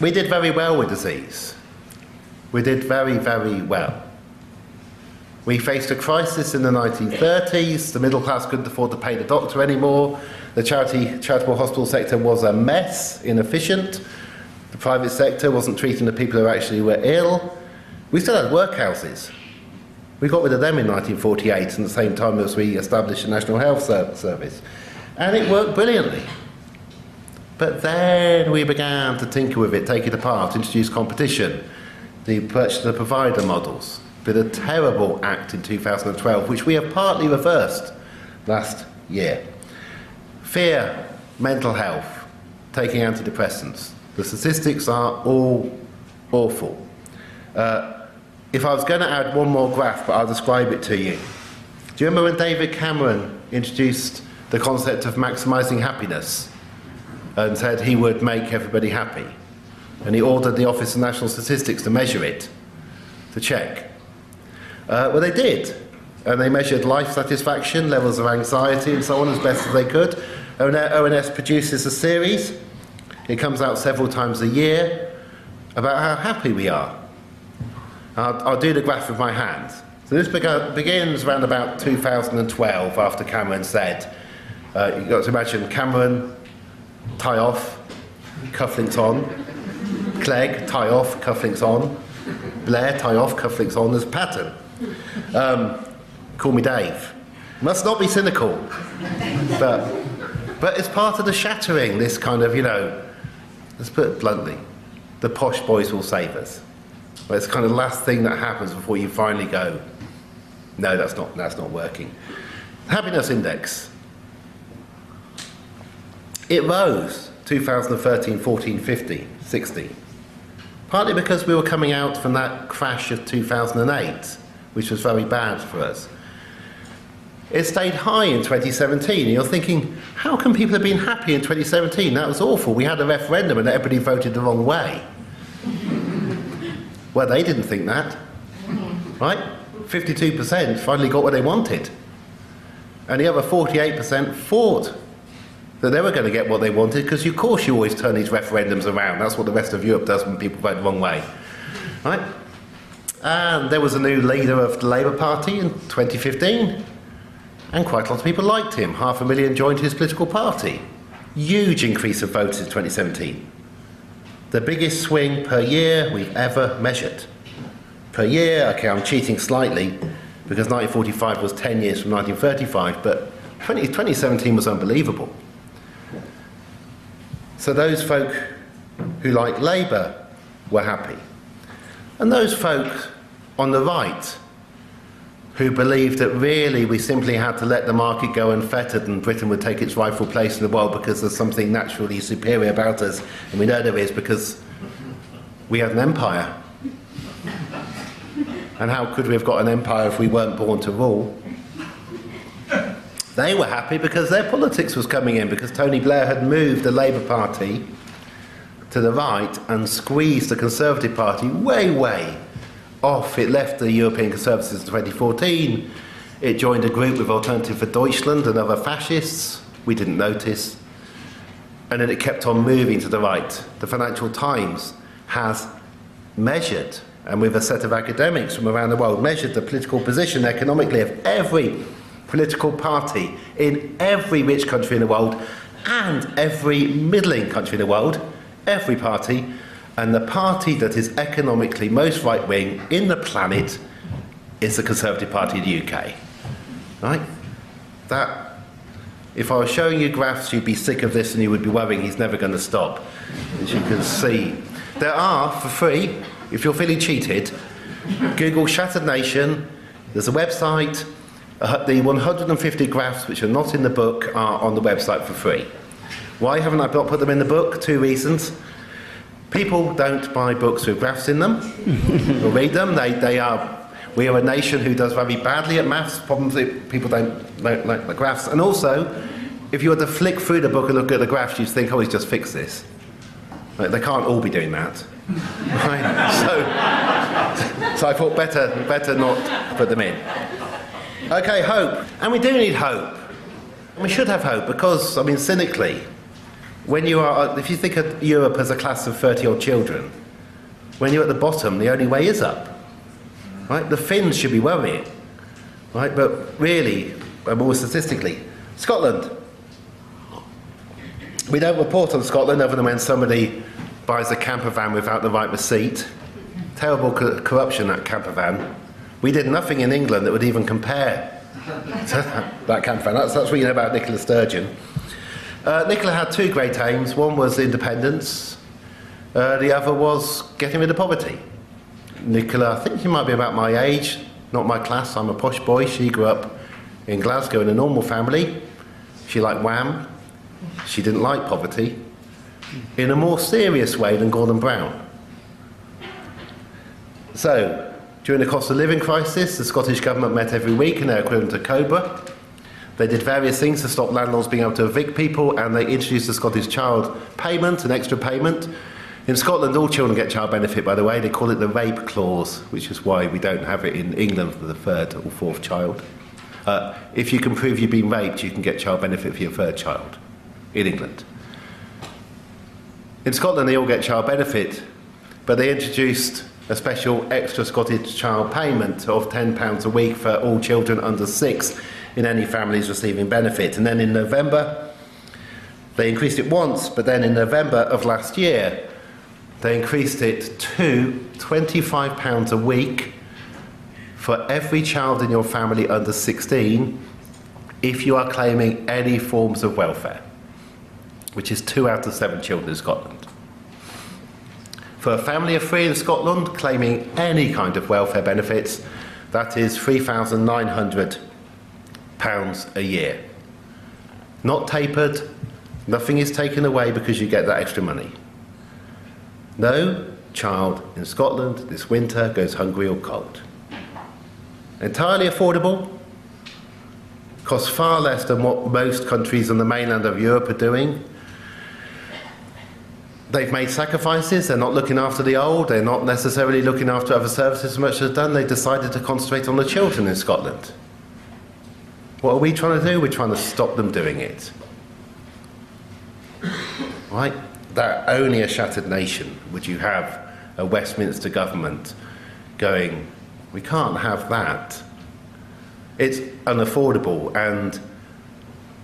Speaker 3: We did very well with disease. We did very, very well. We faced a crisis in the 1930s. The middle class couldn't afford to pay the doctor anymore. The charity, charitable hospital sector was a mess, inefficient. The private sector wasn't treating the people who actually were ill. We still had workhouses. We got rid of them in 1948 at the same time as we established the National Health Service. And it worked brilliantly. But then we began to tinker with it, take it apart, introduce competition, the purchase the provider models, but a terrible act in 2012, which we have partly reversed last year. Fear, mental health, taking antidepressants. The statistics are all awful. Uh, if I was going to add one more graph, but I'll describe it to you. Do you remember when David Cameron introduced the concept of maximizing happiness and said he would make everybody happy? And he ordered the Office of National Statistics to measure it, to check. Uh, well, they did. And they measured life satisfaction, levels of anxiety, and so on as best as they could. ONS produces a series. It comes out several times a year about how happy we are. I'll, I'll do the graph with my hands. So this begins around about 2012 after Cameron said, uh, you've got to imagine Cameron, tie off, cufflinks on, Clegg, tie off, cufflinks on, Blair, tie off, cufflinks on, there's a pattern. Um, call me Dave. Must not be cynical, but, but it's part of the shattering, this kind of, you know, let's put it bluntly, the posh boys will save us. But it's kind of the last thing that happens before you finally go, no, that's not, that's not working. Happiness index. It rose 2013, 14, 15, 16. Partly because we were coming out from that crash of 2008 which was very bad for us. It stayed high in 2017, and you're thinking, how can people have been happy in 2017? That was awful. We had a referendum and everybody voted the wrong way. well, they didn't think that, right? 52% finally got what they wanted. And the other 48% thought that they were going to get what they wanted because, of course, you always turn these referendums around. That's what the rest of Europe does when people vote the wrong way, right? And there was a new leader of the Labour Party in 2015, and quite a lot of people liked him. Half a million joined his political party. Huge increase of votes in 2017. The biggest swing per year we've ever measured. Per year, okay, I'm cheating slightly because 1945 was 10 years from 1935, but 20, 2017 was unbelievable. So those folk who like Labour were happy. And those folk on the right who believed that really we simply had to let the market go unfettered and Britain would take its rightful place in the world because there's something naturally superior about us. And we know there is because we had an empire. And how could we have got an empire if we weren't born to rule? They were happy because their politics was coming in, because Tony Blair had moved the Labour Party to the right and squeezed the Conservative Party way, way off. It left the European Conservatives in 2014. It joined a group with Alternative for Deutschland and other fascists. We didn't notice. And then it kept on moving to the right. The Financial Times has measured, and with a set of academics from around the world, measured the political position economically of every political party in every rich country in the world and every middling country in the world, every party and the party that is economically most right wing in the planet is the Conservative Party of the UK. Right? That, if I was showing you graphs, you'd be sick of this and you would be worrying he's never going to stop. As you can see, there are, for free, if you're feeling cheated, Google Shattered Nation. There's a website. Uh, the 150 graphs which are not in the book are on the website for free. Why haven't I put them in the book? Two reasons. People don't buy books with graphs in them or read them. They, they are, we are a nation who does very badly at maths, problems that people don't like, like the graphs. And also, if you were to flick through the book and look at the graphs, you'd think, oh, he's just fixed this. Like, they can't all be doing that. Right? So, so I thought better, better not put them in. Okay, hope. And we do need hope. And we should have hope because, I mean, cynically, when you are, if you think of Europe as a class of 30 odd children, when you're at the bottom, the only way is up. Right? The Finns should be worrying. Right? But really, uh, more statistically, Scotland. We don't report on Scotland other than when somebody buys a camper van without the right receipt. Terrible co- corruption, that camper van. We did nothing in England that would even compare to that camper van. That's, that's what you know about Nicola Sturgeon. Uh, Nicola had two great aims. One was independence, uh, the other was getting rid of poverty. Nicola, I think she might be about my age, not my class. I'm a posh boy. She grew up in Glasgow in a normal family. She liked Wham. She didn't like poverty in a more serious way than Gordon Brown. So, during the cost of living crisis, the Scottish Government met every week in their equivalent to COBRA. They did various things to stop landlords being able to evict people, and they introduced the Scottish Child Payment, an extra payment. In Scotland, all children get child benefit, by the way. They call it the rape clause, which is why we don't have it in England for the third or fourth child. Uh, if you can prove you've been raped, you can get child benefit for your third child in England. In Scotland, they all get child benefit, but they introduced a special extra Scottish child payment of £10 a week for all children under six in any families receiving benefit. And then in November, they increased it once, but then in November of last year, they increased it to £25 a week for every child in your family under 16 if you are claiming any forms of welfare, which is two out of seven children in Scotland. For a family of three in Scotland claiming any kind of welfare benefits, that is £3,900 a year. Not tapered, nothing is taken away because you get that extra money. No child in Scotland this winter goes hungry or cold. Entirely affordable, costs far less than what most countries on the mainland of Europe are doing. They've made sacrifices, they're not looking after the old, they're not necessarily looking after other services as much as done. They decided to concentrate on the children in Scotland. What are we trying to do? We're trying to stop them doing it. Right? That only a shattered nation would you have a Westminster government going, we can't have that. It's unaffordable and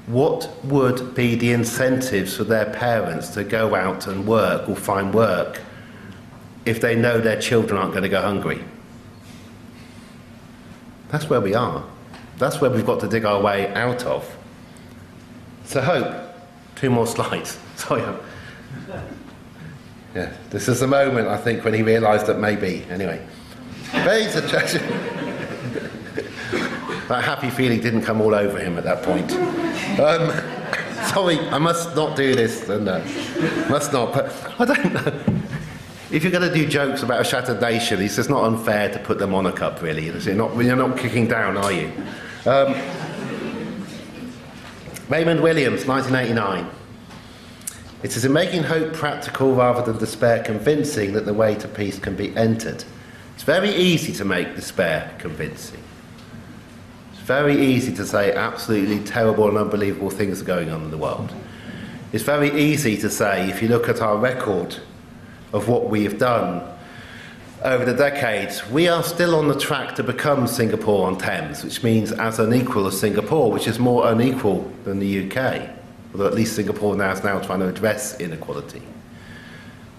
Speaker 3: what would be the incentives for their parents to go out and work or find work if they know their children aren't going to go hungry? That's where we are. That's where we've got to dig our way out of. So, hope. Two more slides. Sorry. Yeah, this is the moment, I think, when he realised that maybe. Anyway. Beta that happy feeling didn't come all over him at that point. Um, sorry, I must not do this, and uh, must not. But I don't know. If you're going to do jokes about a shattered nation, it's just not unfair to put them on a cup, really. You're not, you're not kicking down, are you? Um, Raymond Williams, 1989. It is in making hope practical rather than despair convincing that the way to peace can be entered. It's very easy to make despair convincing It's very easy to say absolutely terrible and unbelievable things are going on in the world. It's very easy to say, if you look at our record of what we have done over the decades, we are still on the track to become Singapore on Thames, which means as unequal as Singapore, which is more unequal than the UK. Although at least Singapore now is now trying to address inequality.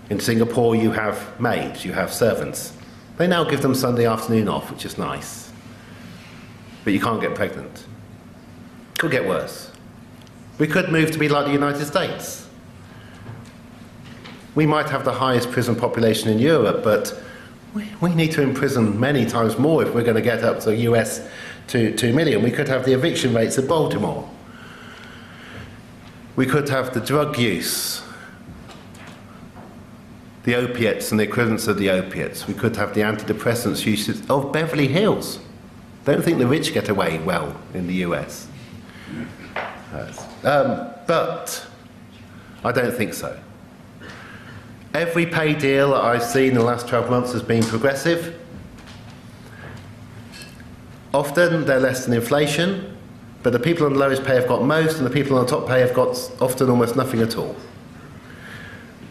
Speaker 3: In Singapore, you have maids, you have servants. They now give them Sunday afternoon off, which is nice but you can't get pregnant. Could get worse. We could move to be like the United States. We might have the highest prison population in Europe, but we, we need to imprison many times more if we're going to get up to US to 2 million. We could have the eviction rates of Baltimore. We could have the drug use, the opiates and the equivalents of the opiates. We could have the antidepressants uses of Beverly Hills. Don't think the rich get away well in the US. Um, but I don't think so. Every pay deal that I've seen in the last 12 months has been progressive. Often they're less than inflation, but the people on the lowest pay have got most, and the people on the top pay have got often almost nothing at all.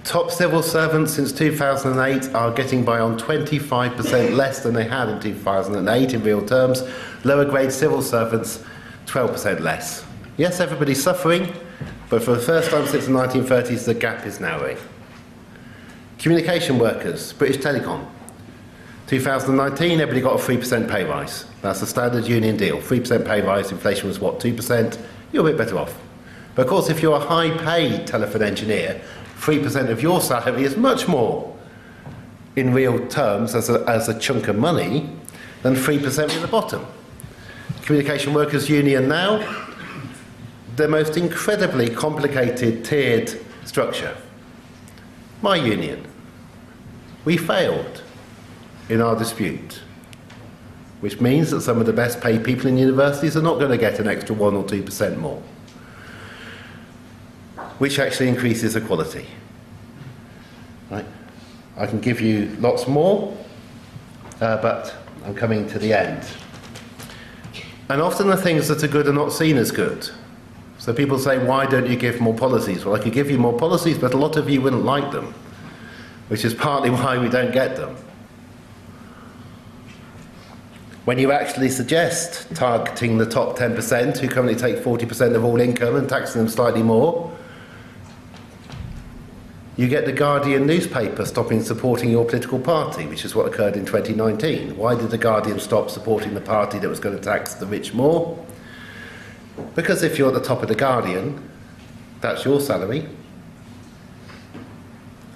Speaker 3: Top civil servants since 2008 are getting by on 25% less than they had in 2008 in real terms. Lower grade civil servants, 12% less. Yes, everybody's suffering, but for the first time since the 1930s, the gap is narrowing. Communication workers, British Telecom. 2019, everybody got a 3% pay rise. That's the standard union deal. 3% pay rise, inflation was what, 2%? You're a bit better off. But of course, if you're a high paid telephone engineer, 3% of your salary is much more in real terms as a, as a chunk of money than 3% at the bottom. Communication Workers Union now, the most incredibly complicated tiered structure. My union, we failed in our dispute, which means that some of the best paid people in universities are not going to get an extra 1 or 2% more which actually increases equality. Right? I can give you lots more, uh, but I'm coming to the end. And often the things that are good are not seen as good. So people say, why don't you give more policies? Well, I could give you more policies, but a lot of you wouldn't like them, which is partly why we don't get them. When you actually suggest targeting the top 10% who currently take 40% of all income and taxing them slightly more, you get the Guardian newspaper stopping supporting your political party, which is what occurred in 2019. Why did the Guardian stop supporting the party that was going to tax the rich more? Because if you're at the top of the Guardian, that's your salary.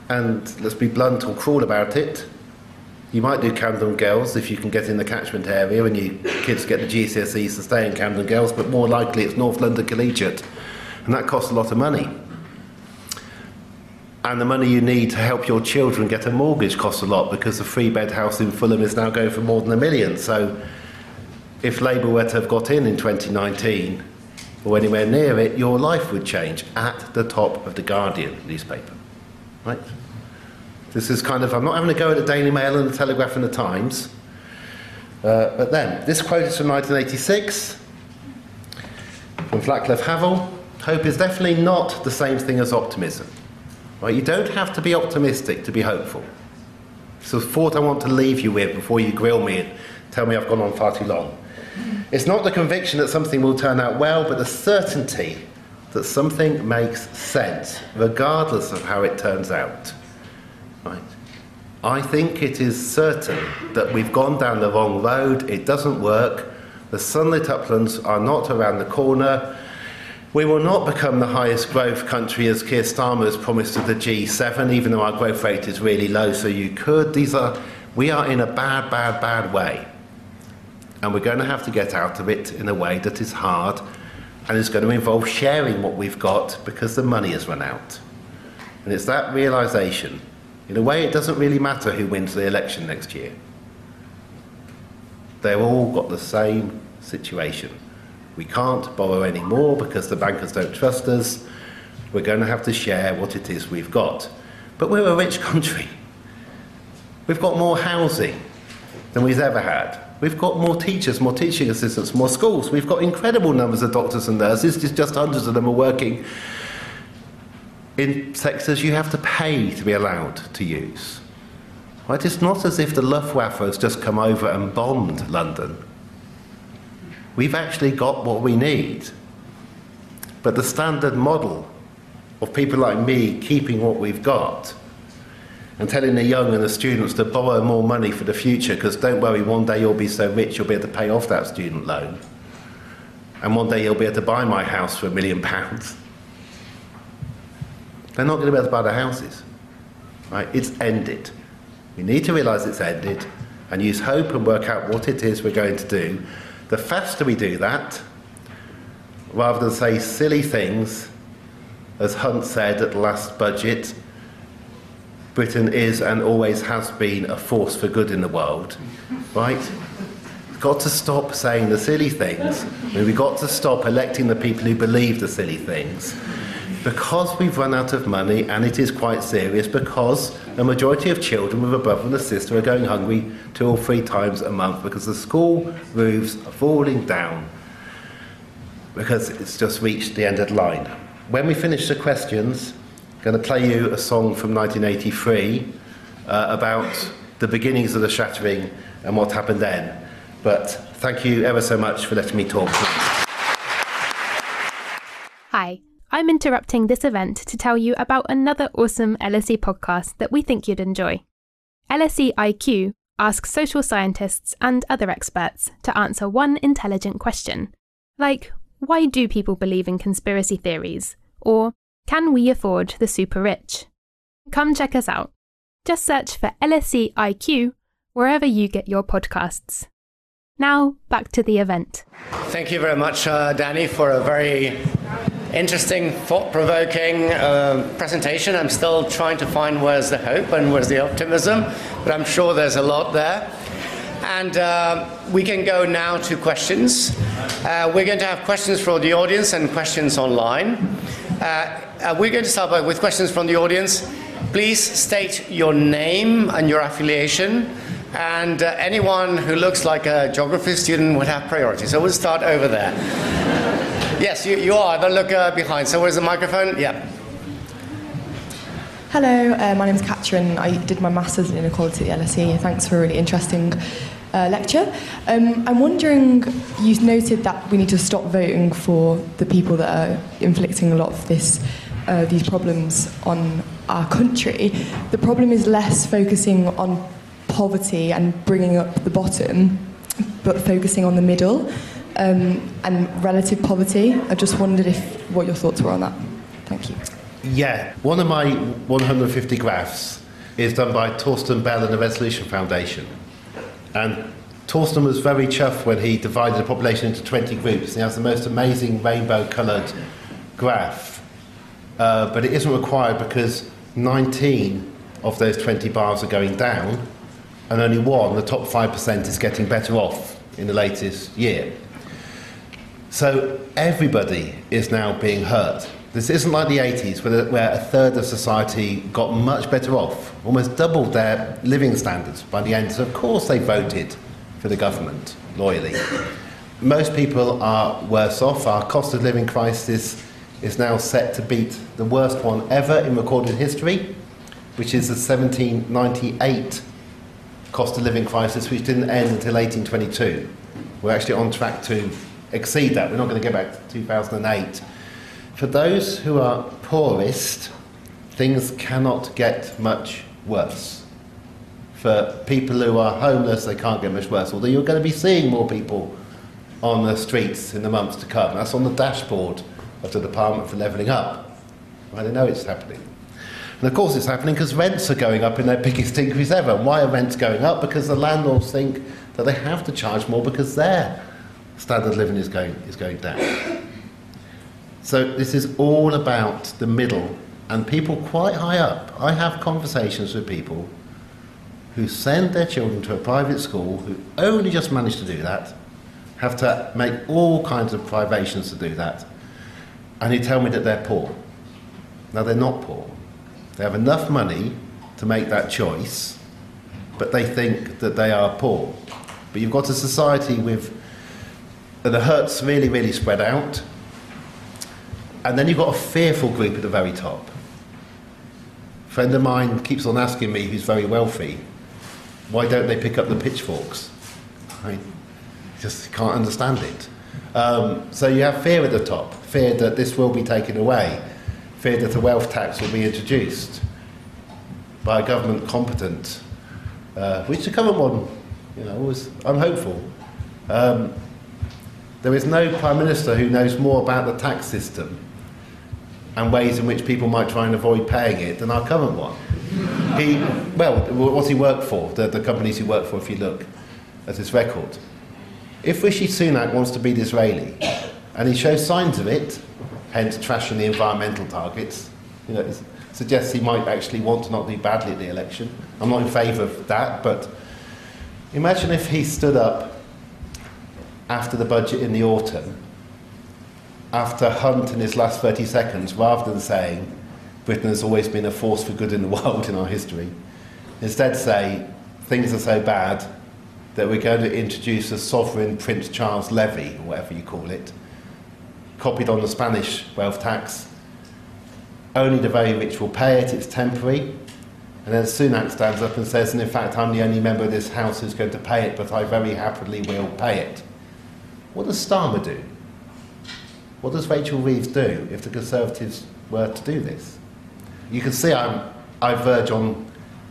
Speaker 3: And let's be blunt or cruel about it. You might do Camden Girls if you can get in the catchment area and your kids get the GCSEs to stay in Camden Girls, but more likely it's North London Collegiate. And that costs a lot of money and the money you need to help your children get a mortgage costs a lot because a three bed house in Fulham is now going for more than a million. So if Labour were to have got in in 2019 or anywhere near it, your life would change at the top of the Guardian newspaper. Right? This is kind of, I'm not having a go at the Daily Mail and the Telegraph and the Times. Uh, but then, this quote is from 1986 from Václav Havel. Hope is definitely not the same thing as optimism. Right? You don't have to be optimistic to be hopeful. So, thought I want to leave you with before you grill me and tell me I've gone on far too long. It's not the conviction that something will turn out well, but the certainty that something makes sense, regardless of how it turns out. Right? I think it is certain that we've gone down the wrong road, it doesn't work, the sunlit uplands are not around the corner, we will not become the highest growth country as Keir Starmer has promised to the G7, even though our growth rate is really low. So you could. These are, we are in a bad, bad, bad way. And we're going to have to get out of it in a way that is hard and is going to involve sharing what we've got because the money has run out. And it's that realization. In a way, it doesn't really matter who wins the election next year. They've all got the same situation. We can't borrow any more because the bankers don't trust us. We're going to have to share what it is we've got. But we're a rich country. We've got more housing than we've ever had. We've got more teachers, more teaching assistants, more schools. We've got incredible numbers of doctors and nurses, just hundreds of them are working in sectors you have to pay to be allowed to use. Right? It's not as if the Luftwaffe has just come over and bombed London we've actually got what we need. But the standard model of people like me keeping what we've got and telling the young and the students to borrow more money for the future because don't worry, one day you'll be so rich you'll be able to pay off that student loan. And one day you'll be able to buy my house for a million pounds. They're not going to be able to buy the houses. Right? It's ended. We need to realise it's ended and use hope and work out what it is we're going to do. The faster we do that, rather than say silly things, as Hunt said at the last budget, Britain is and always has been a force for good in the world, right? We've got to stop saying the silly things. I mean, we've got to stop electing the people who believe the silly things. Because we've run out of money, and it is quite serious, because a majority of children with a brother and a sister are going hungry two or three times a month because the school roofs are falling down because it's just reached the end of the line. When we finish the questions, going to play you a song from 1983 uh, about the beginnings of the shattering and what happened then. But thank you ever so much for letting me talk.
Speaker 4: Hi, I'm interrupting this event to tell you about another awesome LSE podcast that we think you'd enjoy. LSE IQ asks social scientists and other experts to answer one intelligent question, like why do people believe in conspiracy theories? Or can we afford the super rich? Come check us out. Just search for LSE IQ wherever you get your podcasts. Now, back to the event.
Speaker 2: Thank you very much, uh, Danny, for a very interesting, thought provoking uh, presentation. I'm still trying to find where's the hope and where's the optimism, but I'm sure there's a lot there. And uh, we can go now to questions. Uh, we're going to have questions from the audience and questions online. Uh, we're going to start with questions from the audience. Please state your name and your affiliation. And uh, anyone who looks like a geography student would have priority. So we'll start over there. yes, you, you are. Don't look uh, behind. So where's the microphone? Yeah.
Speaker 5: Hello, uh, my name is Katrin. I did my Masters in Inequality at the LSE. Thanks for a really interesting uh, lecture. Um, I'm wondering, You've noted that we need to stop voting for the people that are inflicting a lot of this, uh, these problems on our country. The problem is less focusing on poverty and bringing up the bottom, but focusing on the middle um, and relative poverty. I just wondered if what your thoughts were on that. Thank you.
Speaker 3: Yeah, one of my 150 graphs is done by Torsten Bell and the Resolution Foundation. And Torsten was very chuffed when he divided the population into 20 groups. And he has the most amazing rainbow coloured graph. Uh, but it isn't required because 19 of those 20 bars are going down, and only one, the top 5%, is getting better off in the latest year. So everybody is now being hurt this isn't like the 80s, where, where a third of society got much better off, almost doubled their living standards by the end. So, of course, they voted for the government loyally. Most people are worse off. Our cost of living crisis is now set to beat the worst one ever in recorded history, which is the 1798 cost of living crisis, which didn't end until 1822. We're actually on track to exceed that. We're not going to go back to 2008 for those who are poorest, things cannot get much worse. For people who are homeless, they can't get much worse, although you're going to be seeing more people on the streets in the months to come. That's on the dashboard of the Department for Levelling Up. I know it's happening. And of course, it's happening because rents are going up in their biggest increase ever. And why are rents going up? Because the landlords think that they have to charge more because their standard of living is going, is going down. So this is all about the middle and people quite high up. I have conversations with people who send their children to a private school who only just manage to do that, have to make all kinds of privations to do that, and who tell me that they're poor. Now they're not poor. They have enough money to make that choice, but they think that they are poor. But you've got a society with the hurts really, really spread out and then you've got a fearful group at the very top. A friend of mine keeps on asking me, who's very wealthy, why don't they pick up the pitchforks? I just can't understand it. Um, so you have fear at the top, fear that this will be taken away, fear that a wealth tax will be introduced by a government competent, uh, which the current one, you know, was, I'm hopeful. Um, there is no prime minister who knows more about the tax system and ways in which people might try and avoid paying it than our current one. He, well, what's he worked for, the, the companies he worked for, if you look at his record. If Rishi Sunak wants to be Disraeli, and he shows signs of it, hence trashing the environmental targets, you know, suggests he might actually want to not do badly at the election. I'm not in favour of that, but imagine if he stood up after the budget in the autumn, after Hunt in his last 30 seconds, rather than saying, Britain has always been a force for good in the world in our history. Instead, say things are so bad that we're going to introduce a sovereign Prince Charles levy, or whatever you call it, copied on the Spanish wealth tax. Only the very rich will pay it, it's temporary. And then Sunak stands up and says, and in fact, I'm the only member of this House who's going to pay it, but I very happily will pay it. What does Starmer do? What does Rachel Reeves do if the Conservatives were to do this? you can see I'm, I verge on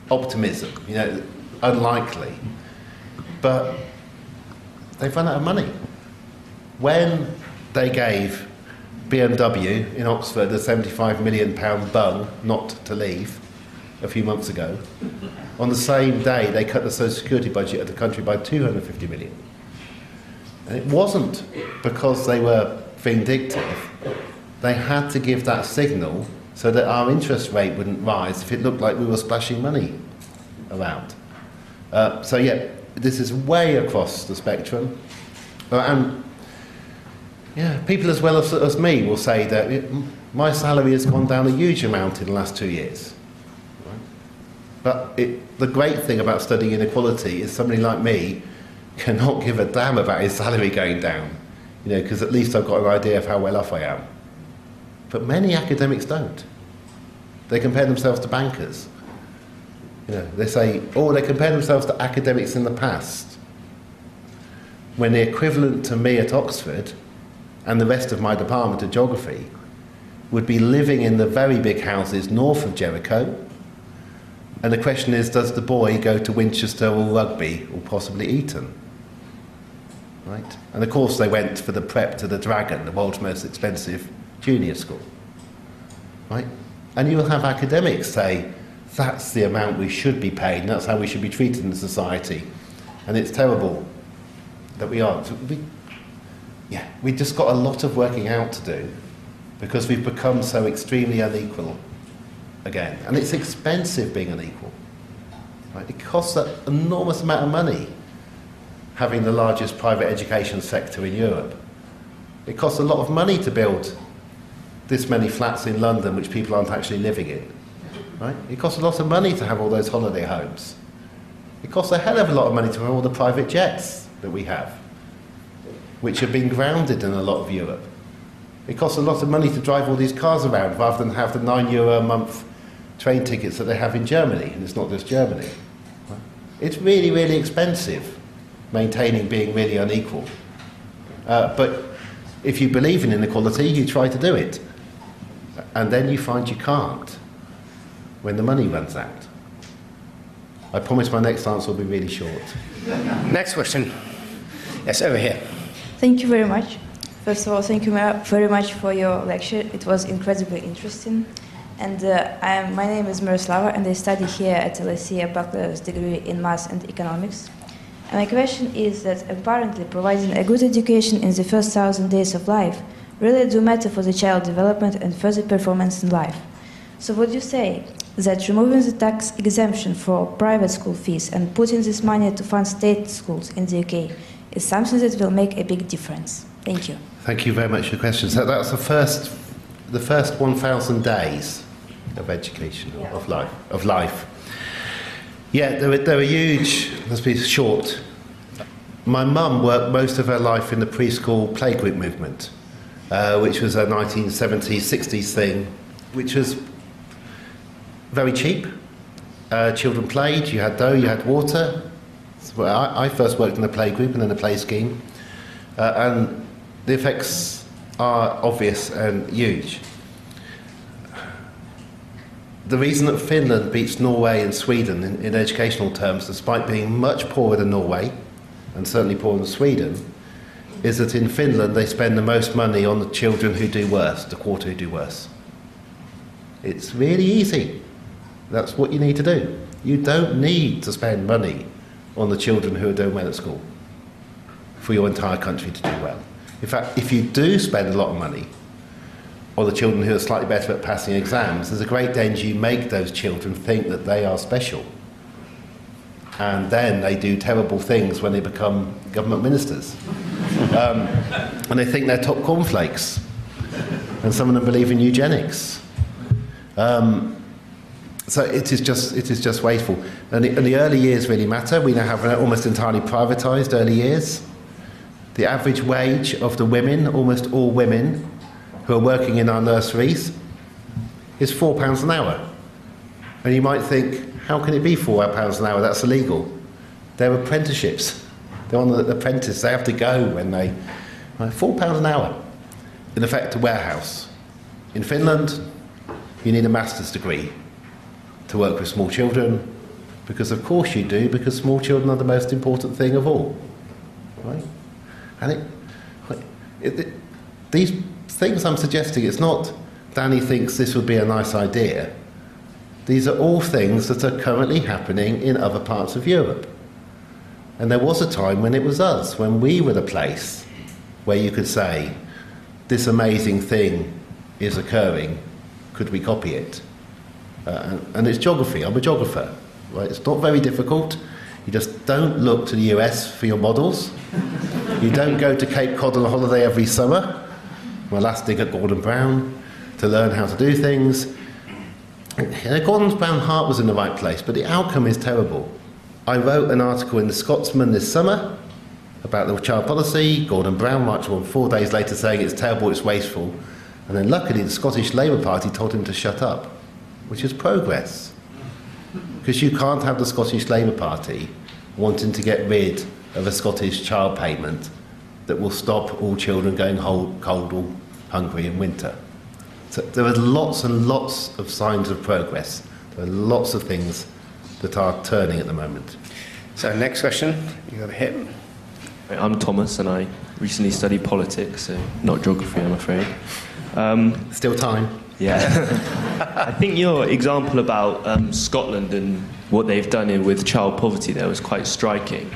Speaker 3: optimism, you know, unlikely. But they've run out of money. When they gave BMW in Oxford a £75 million bung not to leave a few months ago, on the same day they cut the social security budget of the country by 250 million. And it wasn't because they were vindictive. They had to give that signal so that our interest rate wouldn't rise if it looked like we were splashing money around. Uh, so, yeah, this is way across the spectrum. Uh, and yeah, people as well as, as me will say that it, my salary has gone down a huge amount in the last two years. But it, the great thing about studying inequality is somebody like me cannot give a damn about his salary going down, you know, because at least I've got an idea of how well off I am. But many academics don't. They compare themselves to bankers. You know, they say, oh, they compare themselves to academics in the past. When the equivalent to me at Oxford and the rest of my department of geography would be living in the very big houses north of Jericho. And the question is, does the boy go to Winchester or Rugby or possibly Eton? Right? And of course, they went for the prep to the Dragon, the world's most expensive junior school. Right? And you will have academics say, that's the amount we should be paid, and that's how we should be treated in society. And it's terrible that we aren't. We, yeah, we've just got a lot of working out to do because we've become so extremely unequal again. And it's expensive being unequal. Right? It costs an enormous amount of money having the largest private education sector in Europe. It costs a lot of money to build this many flats in London which people aren't actually living in. Right? It costs a lot of money to have all those holiday homes. It costs a hell of a lot of money to have all the private jets that we have, which have been grounded in a lot of Europe. It costs a lot of money to drive all these cars around rather than have the nine euro a month train tickets that they have in Germany, and it's not just Germany. It's really, really expensive maintaining being really unequal. Uh, but if you believe in inequality, you try to do it and then you find you can't when the money runs out. I promise my next answer will be really short.
Speaker 2: Next question. Yes, over here.
Speaker 6: Thank you very much. First of all, thank you very much for your lecture. It was incredibly interesting. And uh, am, my name is Miroslava, and I study here at LSE a bachelor's degree in math and economics. And my question is that apparently providing a good education in the first thousand days of life really do matter for the child development and further performance in life. So would you say that removing the tax exemption for private school fees and putting this money to fund state schools in the UK is something that will make a big difference? Thank you.
Speaker 3: Thank you very much for your question. So that's the first, the first 1,000 days of education, yeah. of life, of life. Yeah, they were, they were huge. Let's be short. My mum worked most of her life in the preschool playgroup movement. Uh, which was a 1970s, 60s thing, which was very cheap. Uh, children played, you had dough, you had water. So I, I, first worked in a play group and then a play scheme. Uh, and the effects are obvious and huge. The reason that Finland beats Norway and Sweden in, in educational terms, despite being much poorer than Norway, and certainly poorer than Sweden, is that in Finland they spend the most money on the children who do worse, the quarter who do worse. It's really easy. That's what you need to do. You don't need to spend money on the children who are doing well at school for your entire country to do well. In fact, if you do spend a lot of money on the children who are slightly better at passing exams, there's a great danger you make those children think that they are special. And then they do terrible things when they become government ministers. Um, and they think they're top cornflakes. And some of them believe in eugenics. Um, so it is just it is just wasteful. And the, and the early years really matter. We now have almost entirely privatised early years. The average wage of the women, almost all women, who are working in our nurseries, is four pounds an hour. And you might think, how can it be four pounds an hour? That's illegal. They're apprenticeships. They're on the apprentice. They have to go when they. Four pounds an hour. In effect, a warehouse. In Finland, you need a master's degree to work with small children, because of course you do, because small children are the most important thing of all. Right? And it, it, it, these things I'm suggesting, it's not Danny thinks this would be a nice idea. These are all things that are currently happening in other parts of Europe. And there was a time when it was us, when we were the place where you could say, this amazing thing is occurring, could we copy it? Uh, and, it's geography, I'm a geographer, right? It's not very difficult. You just don't look to the US for your models. You don't go to Cape Cod on a holiday every summer. My last dig at Gordon Brown to learn how to do things. And Gordon Brown's heart was in the right place, but the outcome is terrible. I wrote an article in the Scotsman this summer about the child policy. Gordon Brown marched on four days later saying it's terrible, it's wasteful. And then luckily the Scottish Labour Party told him to shut up, which is progress. Because you can't have the Scottish Labour Party wanting to get rid of a Scottish child payment that will stop all children going cold or hungry in winter. So there are lots and lots of signs of progress. There are lots of things that are turning at the moment.
Speaker 2: So, next question. You got a hit.
Speaker 7: I'm Thomas, and I recently studied politics, so not geography, I'm afraid. Um,
Speaker 3: Still time.
Speaker 7: Yeah. I think your example about um, Scotland and what they've done in, with child poverty there was quite striking.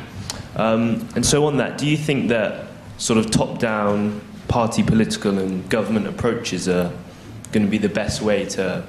Speaker 7: Um, and so, on that, do you think that sort of top down party political and government approaches are going to be the best way to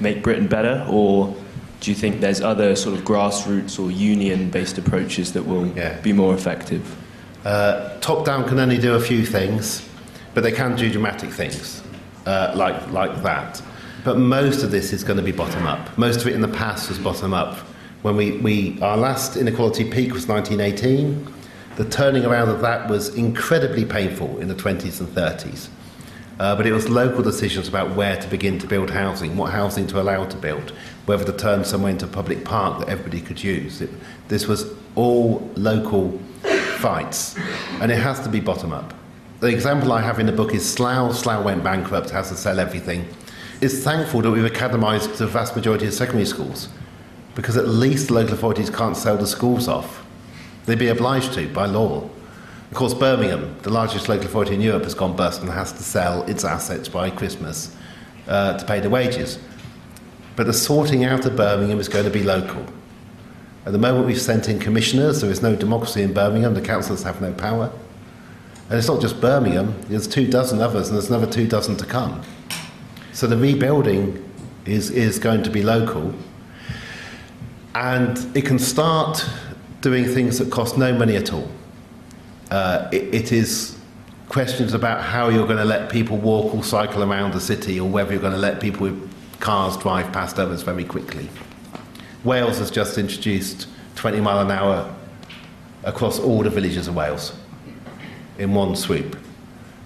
Speaker 7: make Britain better? Or do you think there's other sort of grassroots or union based approaches that will yeah. be more effective?
Speaker 3: Uh, top down can only do a few things, but they can do dramatic things uh, like, like that. But most of this is going to be bottom up. Most of it in the past was bottom up. When we, we, our last inequality peak was 1918. The turning around of that was incredibly painful in the 20s and 30s. Uh, but it was local decisions about where to begin to build housing, what housing to allow to build, whether to turn somewhere into a public park that everybody could use. It, this was all local fights, and it has to be bottom up. The example I have in the book is Slough. Slough went bankrupt, has to sell everything. It's thankful that we've academised the vast majority of secondary schools because at least local authorities can't sell the schools off. They'd be obliged to by law. Of course, Birmingham, the largest local authority in Europe, has gone bust and has to sell its assets by Christmas uh, to pay the wages. But the sorting out of Birmingham is going to be local. At the moment, we've sent in commissioners. There is no democracy in Birmingham. The councillors have no power. And it's not just Birmingham, there's two dozen others, and there's another two dozen to come. So the rebuilding is, is going to be local. And it can start doing things that cost no money at all. Uh, it, it is questions about how you're going to let people walk or cycle around the city, or whether you're going to let people with cars drive past others very quickly. Wales has just introduced 20 mile an hour across all the villages of Wales in one swoop.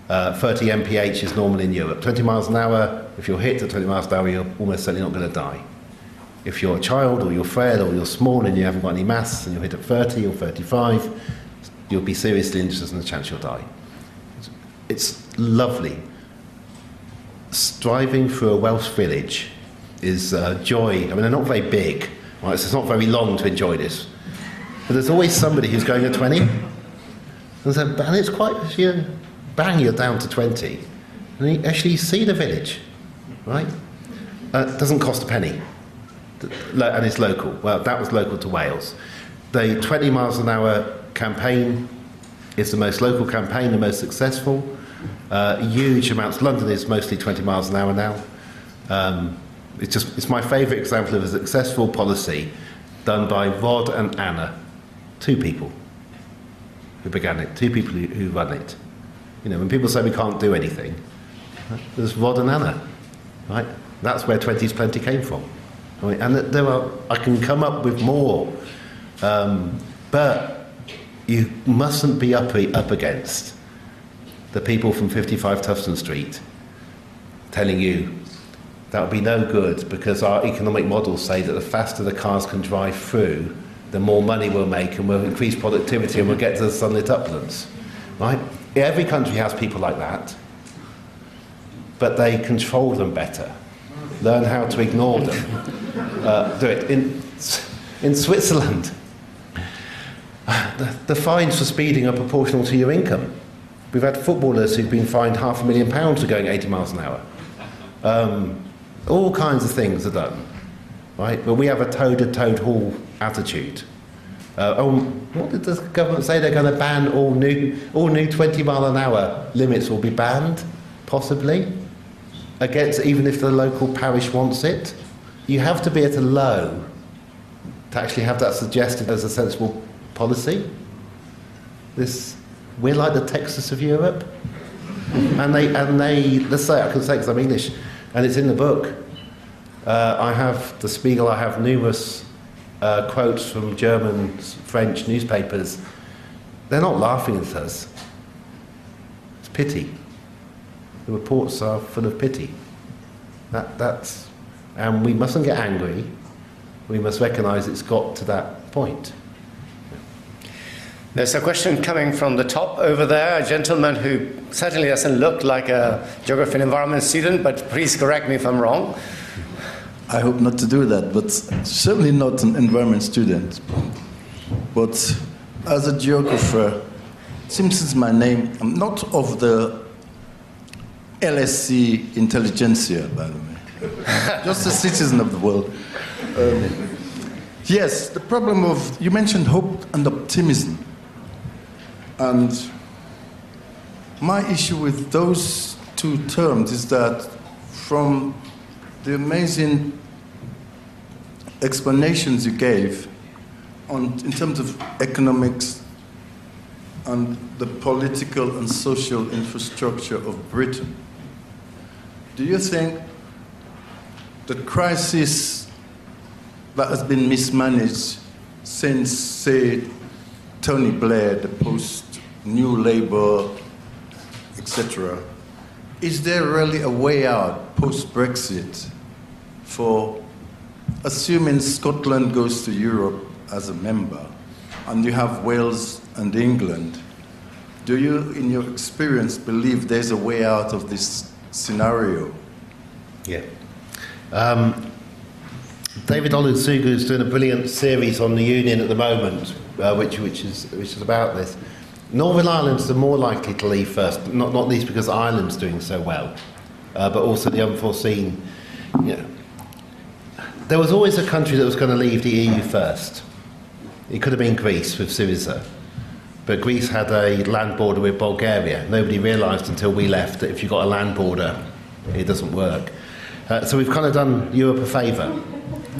Speaker 3: Uh, 30 mph is normal in Europe. 20 miles an hour, if you're hit at 20 miles an hour, you're almost certainly not going to die. If you're a child or you're frail or you're small and you haven't got any mass and you're hit at 30 or 35, you'll be seriously injured and the chance you'll die. It's lovely. Striving through a Welsh village is uh, joy. I mean, they're not very big, right? So it's not very long to enjoy this. But there's always somebody who's going at 20. And, so, and it's quite, you know, bang, you're down to 20. And you actually see the village, right? Uh, doesn't cost a penny. and it's local. Well, that was local to Wales. The 20 miles an hour campaign is the most local campaign, the most successful. Uh, huge amounts. London is mostly 20 miles an hour now. Um, it's just it's my favourite example of a successful policy done by Rod and Anna, two people who began it, two people who, who run it. You know, when people say we can't do anything, there's Rod and Anna, right? That's where 20's Plenty came from. And there are, I can come up with more, um, but you mustn't be up, up against the people from 55 Tufton Street telling you that would be no good because our economic models say that the faster the cars can drive through, the more money we'll make and we'll increase productivity and we'll get to the sunlit uplands. Right? Every country has people like that, but they control them better. Learn how to ignore them. Uh, do it. In, in Switzerland, the, the fines for speeding are proportional to your income. We've had footballers who've been fined half a million pounds for going 80 miles an hour. Um, all kinds of things are done, right? But we have a toad at Toad Hall attitude. Uh, oh, what did the government say? They're going to ban all new, all new 20 mile an hour limits will be banned, possibly, against even if the local parish wants it. You have to be at a low to actually have that suggested as a sensible policy. This, we're like the Texas of Europe. and they, and they, let's say, I can say because I'm English, and it's in the book. Uh, I have the Spiegel, I have numerous uh, quotes from German, French newspapers. They're not laughing at us. It's pity. The reports are full of pity. That, that's, and we mustn't get angry. We must recognise it's got to that point.
Speaker 2: There's a question coming from the top over there, a gentleman who certainly doesn't look like a geography and environment student, but please correct me if I'm wrong.
Speaker 8: I hope not to do that, but certainly not an environment student. But as a geographer, since it's my name, I'm not of the LSE intelligentsia, by the way, just a citizen of the world. Um, yes, the problem of, you mentioned hope and optimism. And my issue with those two terms is that from the amazing explanations you gave on, in terms of economics and the political and social infrastructure of Britain, do you think the crisis that has been mismanaged since, say, Tony Blair, the post New Labour, etc. Is there really a way out post Brexit for assuming Scotland goes to Europe as a member and you have Wales and England? Do you, in your experience, believe there's a way out of this scenario?
Speaker 3: Yeah. Um, David Olusoga is doing a brilliant series on the Union at the moment, uh, which, which, is, which is about this. Northern Ireland's are more likely to leave first, not, not least because Ireland's doing so well, uh, but also the unforeseen. You know, there was always a country that was going to leave the EU first. It could have been Greece with Syriza. But Greece had a land border with Bulgaria. Nobody realised until we left that if you've got a land border, it doesn't work. Uh, so we've kind of done Europe a favour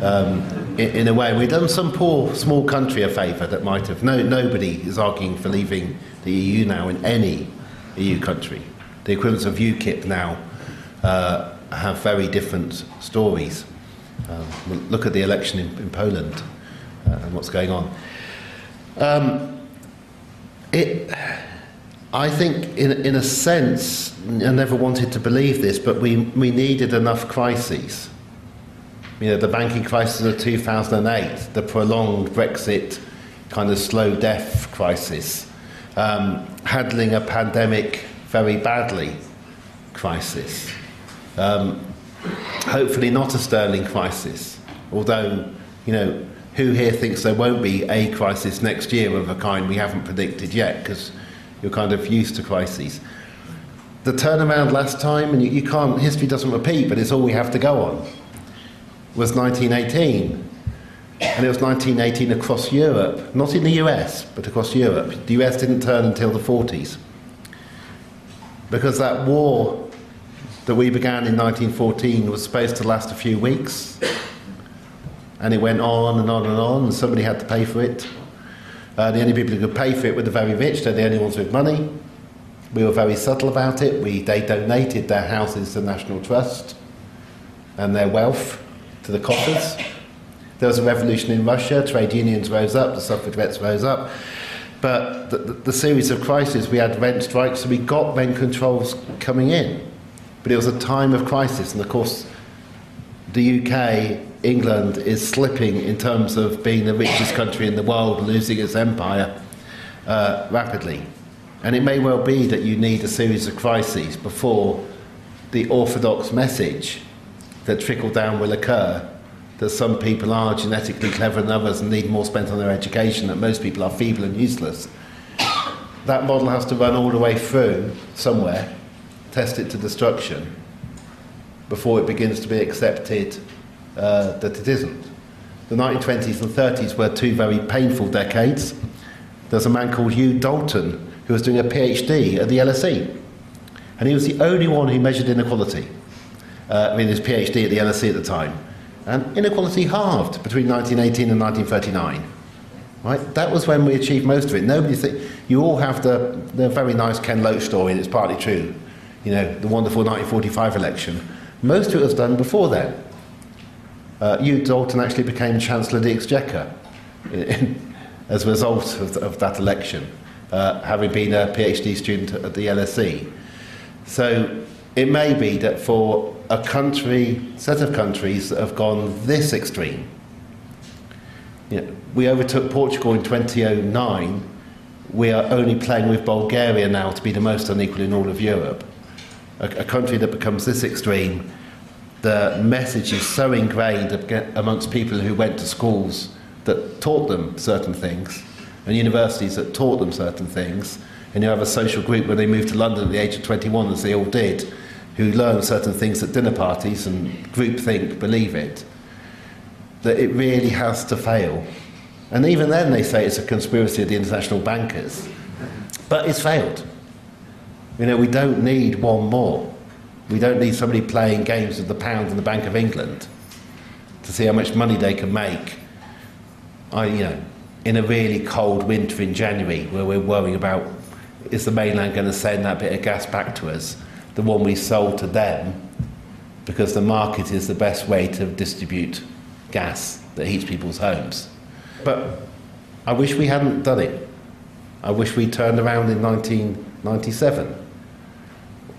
Speaker 3: um, in, in, a way. We've done some poor small country a favour that might have. No, nobody is arguing for leaving the EU now in any EU country. The equivalents of UKIP now uh, have very different stories. Um, look at the election in, in Poland uh, and what's going on. Um, it, I think, in, in a sense, I never wanted to believe this, but we, we needed enough crises you know, the banking crisis of 2008, the prolonged Brexit kind of slow death crisis, um, handling a pandemic very badly crisis. Um, hopefully not a sterling crisis, although, you know, who here thinks there won't be a crisis next year of a kind we haven't predicted yet because you're kind of used to crises. The turnaround last time, and you, you can't, history doesn't repeat, but it's all we have to go on was 1918. And it was 1918 across Europe, not in the US, but across Europe. The US didn't turn until the 40s. Because that war that we began in 1914 was supposed to last a few weeks. And it went on and on and on, and somebody had to pay for it. Uh, the only people who could pay for it were the very rich, they're the only ones with money. We were very subtle about it. We, they donated their houses to the National Trust and their wealth to the coffers. There was a revolution in Russia, trade unions rose up, the suffragettes rose up. But the, the, the series of crises, we had rent strikes, so we got rent controls coming in. But it was a time of crisis, and of course, the UK, England, is slipping in terms of being the richest country in the world, losing its empire uh, rapidly. And it may well be that you need a series of crises before the orthodox message that trickle down will occur that some people are genetically clever than others and need more spent on their education, that most people are feeble and useless. That model has to run all the way through somewhere, test it to destruction, before it begins to be accepted uh, that it isn't. The 1920s and 30s were two very painful decades. There's a man called Hugh Dalton who was doing a PhD at the LSE, and he was the only one who measured inequality. Uh, I mean, his PhD at the LSE at the time. And inequality halved between 1918 and 1939. Right? That was when we achieved most of it. Nobody think you all have the, the very nice Ken Loach story, and it's partly true. You know, the wonderful 1945 election. Most of it was done before then. Uh, Hugh Dalton actually became Chancellor of the Exchequer as a result of, of that election, uh, having been a PhD student at the LSE. So it may be that for a country, set of countries that have gone this extreme, you know, we overtook Portugal in 2009. We are only playing with Bulgaria now to be the most unequal in all of Europe. A, a country that becomes this extreme, the message is so ingrained amongst people who went to schools that taught them certain things and universities that taught them certain things. And you have a social group when they moved to London at the age of 21, as they all did, who learn certain things at dinner parties and groupthink believe it, that it really has to fail. And even then, they say it's a conspiracy of the international bankers. But it's failed. You know, we don't need one more. We don't need somebody playing games with the pound and the Bank of England to see how much money they can make. I, you know, in a really cold winter in January, where we're worrying about is the mainland going to send that bit of gas back to us? the one we sold to them because the market is the best way to distribute gas that heats people's homes. But I wish we hadn't done it. I wish we turned around in 1997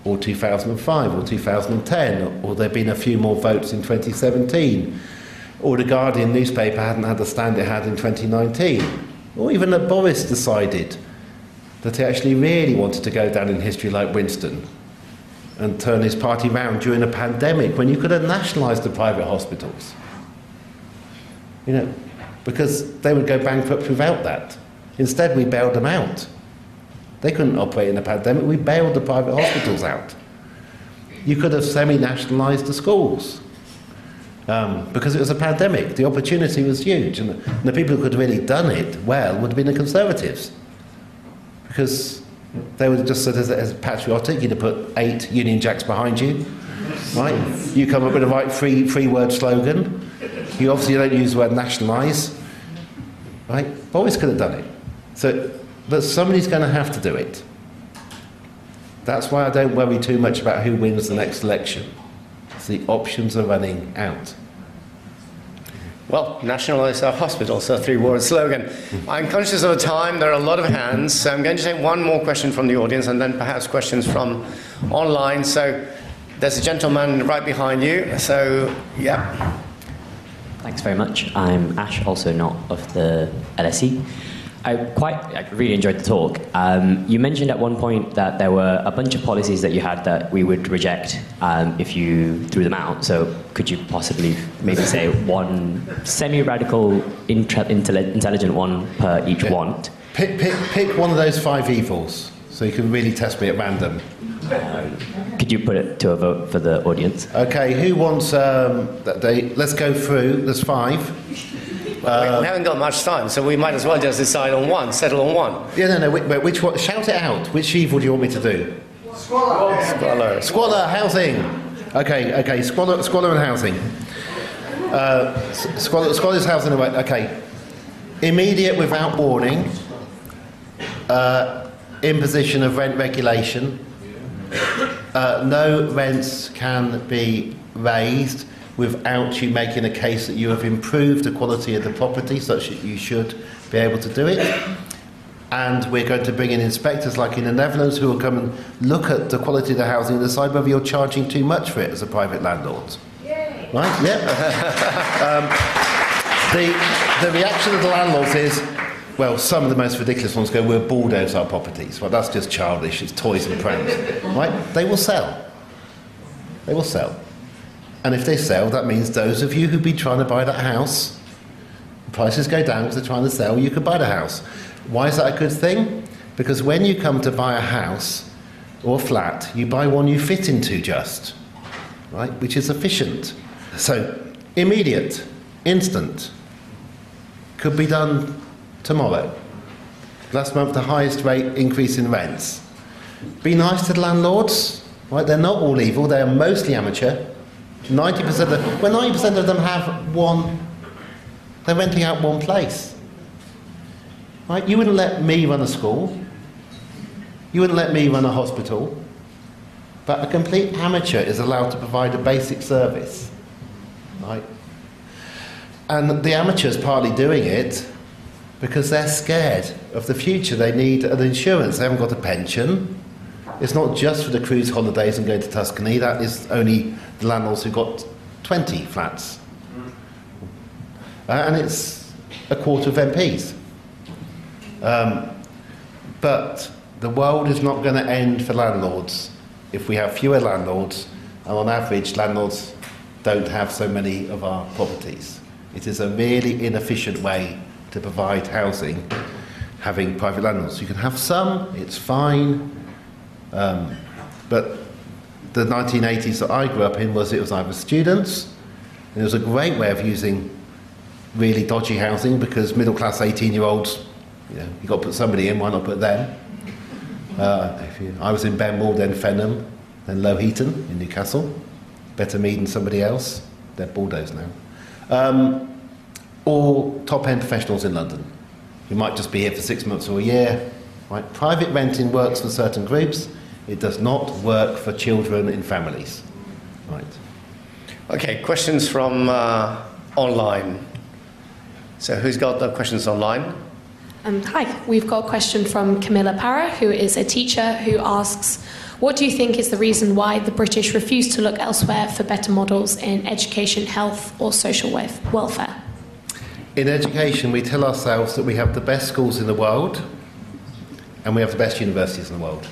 Speaker 3: or 2005 or 2010 or there'd been a few more votes in 2017 or the Guardian newspaper hadn't had the stand it had in 2019 or even that Boris decided that he actually really wanted to go down in history like Winston and turn his party round during a pandemic when you could have nationalised the private hospitals. You know, because they would go bankrupt without that. Instead, we bailed them out. They couldn't operate in a pandemic. We bailed the private hospitals out. You could have semi nationalised the schools um, because it was a pandemic. The opportunity was huge. And the, people who could have really done it well would have been the Conservatives. Because they would just said as, as patriotic, you'd have put eight Union Jacks behind you, right? You come up with a right free, free word slogan. You obviously don't use the word nationalise, right? Boris could have done it. So, but somebody's going to have to do it. That's why I don't worry too much about who wins the next election. So the options are running out.
Speaker 2: Well, nationalise our hospitals, a three word slogan. I'm conscious of the time, there are a lot of hands, so I'm going to take one more question from the audience and then perhaps questions from online. So there's a gentleman right behind you, so yeah.
Speaker 9: Thanks very much. I'm Ash, also not of the LSE. I quite I really enjoyed the talk. Um, you mentioned at one point that there were a bunch of policies that you had that we would reject um, if you threw them out. So could you possibly maybe say one semi-radical, intelligent one per each
Speaker 3: yeah.
Speaker 9: want?
Speaker 3: Pick, pick, pick one of those five evils, so you can really test me at random.
Speaker 9: Um, could you put it to a vote for the audience?
Speaker 3: Okay, who wants um, that they, let's go through. There's five.
Speaker 2: We haven't got much time, so we might as well just decide on one, settle on one.
Speaker 3: Yeah, no, no. Which, which one? Shout it out. Which evil do you want me to do?
Speaker 2: Squalor.
Speaker 3: Squalor, housing. Okay, okay. Squalor, squalor and housing. Uh, s- squalor, squalor's housing. away- Okay. Immediate without warning. Uh, imposition of rent regulation. Uh, no rents can be raised without you making a case that you have improved the quality of the property, such that you should be able to do it. And we're going to bring in inspectors like in the Netherlands who will come and look at the quality of the housing and decide whether you're charging too much for it as a private landlord. Right? Yep. um, the, the reaction of the landlords is, well, some of the most ridiculous ones go, we'll bulldoze our properties. Well, that's just childish. It's toys and pranks. Right? They will sell. They will sell. And if they sell, that means those of you who've been trying to buy that house, prices go down because they're trying to sell, you can buy the house. Why is that a good thing? Because when you come to buy a house or a flat, you buy one you fit into just, right? Which is efficient. So, immediate, instant, could be done tomorrow. Last month, the highest rate increase in rents. Be nice to the landlords, right? They're not all evil, they are mostly amateur. 90% of them, well, 90% of them have one, they're renting out one place. Right? You wouldn't let me run a school, you wouldn't let me run a hospital, but a complete amateur is allowed to provide a basic service. Right? And the amateur's partly doing it because they're scared of the future. They need an insurance, they haven't got a pension. It's not just for the cruise holidays and going to Tuscany, that is only the landlords who've got 20 flats. Uh, and it's a quarter of MPs. Um, but the world is not going to end for landlords if we have fewer landlords, and on average, landlords don't have so many of our properties. It is a really inefficient way to provide housing, having private landlords. You can have some, it's fine, um, but the 1980s that I grew up in was it was either students, and it was a great way of using really dodgy housing because middle class 18 year olds, you know, you've got to put somebody in, why not put them? Uh, you, I was in Benmore, then Fenham, then Lowheaton in Newcastle. Better me than somebody else. They're bulldozed now. Um, or top end professionals in London. You might just be here for six months or a year. Right? Private renting works for certain groups. It does not work for children in families. Right.
Speaker 2: Okay, questions from uh, online. So, who's got the questions online?
Speaker 10: Um, hi, we've got a question from Camilla Parra, who is a teacher, who asks, What do you think is the reason why the British refuse to look elsewhere for better models in education, health, or social welfare?
Speaker 3: In education, we tell ourselves that we have the best schools in the world and we have the best universities in the world.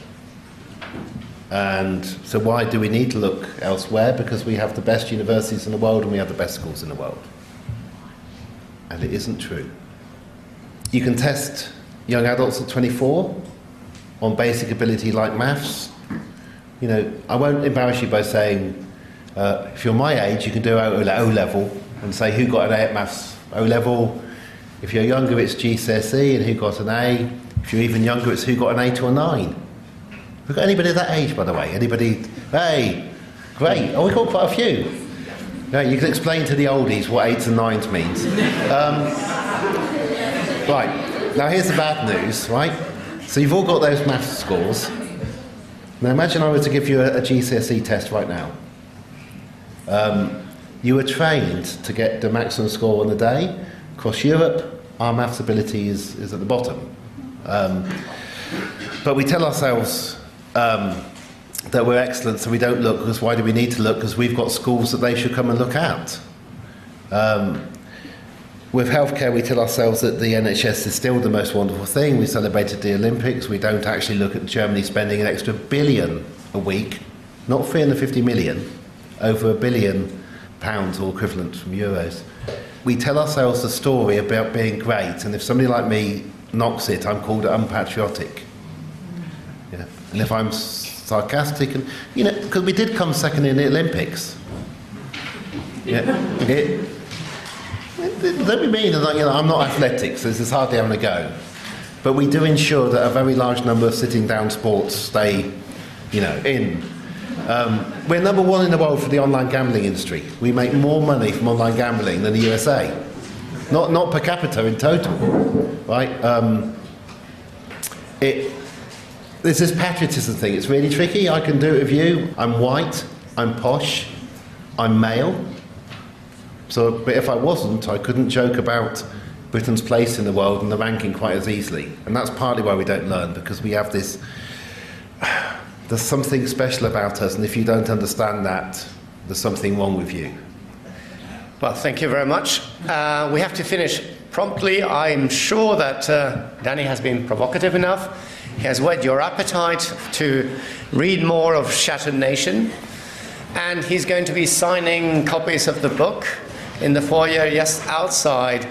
Speaker 3: And so, why do we need to look elsewhere? Because we have the best universities in the world and we have the best schools in the world. And it isn't true. You can test young adults at 24 on basic ability like maths. You know, I won't embarrass you by saying, uh, if you're my age, you can do O level and say who got an A at maths O level. If you're younger, it's GCSE and who got an A. If you're even younger, it's who got an 8 or a 9. We've got anybody that age, by the way? Anybody? Hey, great. Oh, we've got quite a few. Yeah, you can explain to the oldies what eights and nines means. Um, right, now here's the bad news, right? So you've all got those maths scores. Now imagine I were to give you a, a GCSE test right now. Um, you were trained to get the maximum score on the day. Across Europe, our maths ability is, is at the bottom. Um, but we tell ourselves um, that we're excellent, so we don't look, because why do we need to look? Because we've got schools that they should come and look at. Um, with healthcare, we tell ourselves that the NHS is still the most wonderful thing. We celebrated the Olympics. We don't actually look at Germany spending an extra billion a week, not 350 million, over a billion pounds or equivalent from euros. We tell ourselves the story about being great, and if somebody like me knocks it, I'm called unpatriotic. And if I'm sarcastic, and you know, because we did come second in the Olympics. Yeah, don't be mean. You know, I'm not athletics. So this is hardly having a go, but we do ensure that a very large number of sitting down sports stay, you know, in. Um, we're number one in the world for the online gambling industry. We make more money from online gambling than the USA, not not per capita in total, right? Um, it there's this patriotism thing. It's really tricky. I can do it with you. I'm white. I'm posh. I'm male. So, but if I wasn't, I couldn't joke about Britain's place in the world and the ranking quite as easily. And that's partly why we don't learn because we have this. There's something special about us, and if you don't understand that, there's something wrong with you.
Speaker 2: Well, thank you very much. Uh, we have to finish promptly. I'm sure that uh, Danny has been provocative enough. He has whet your appetite to read more of Shattered Nation. And he's going to be signing copies of the book in the foyer, yes, outside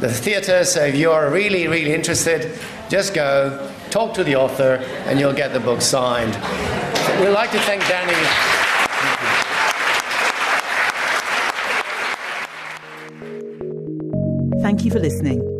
Speaker 2: the theatre. So if you're really, really interested, just go, talk to the author, and you'll get the book signed. We'd like to thank Danny.
Speaker 1: Thank you for listening.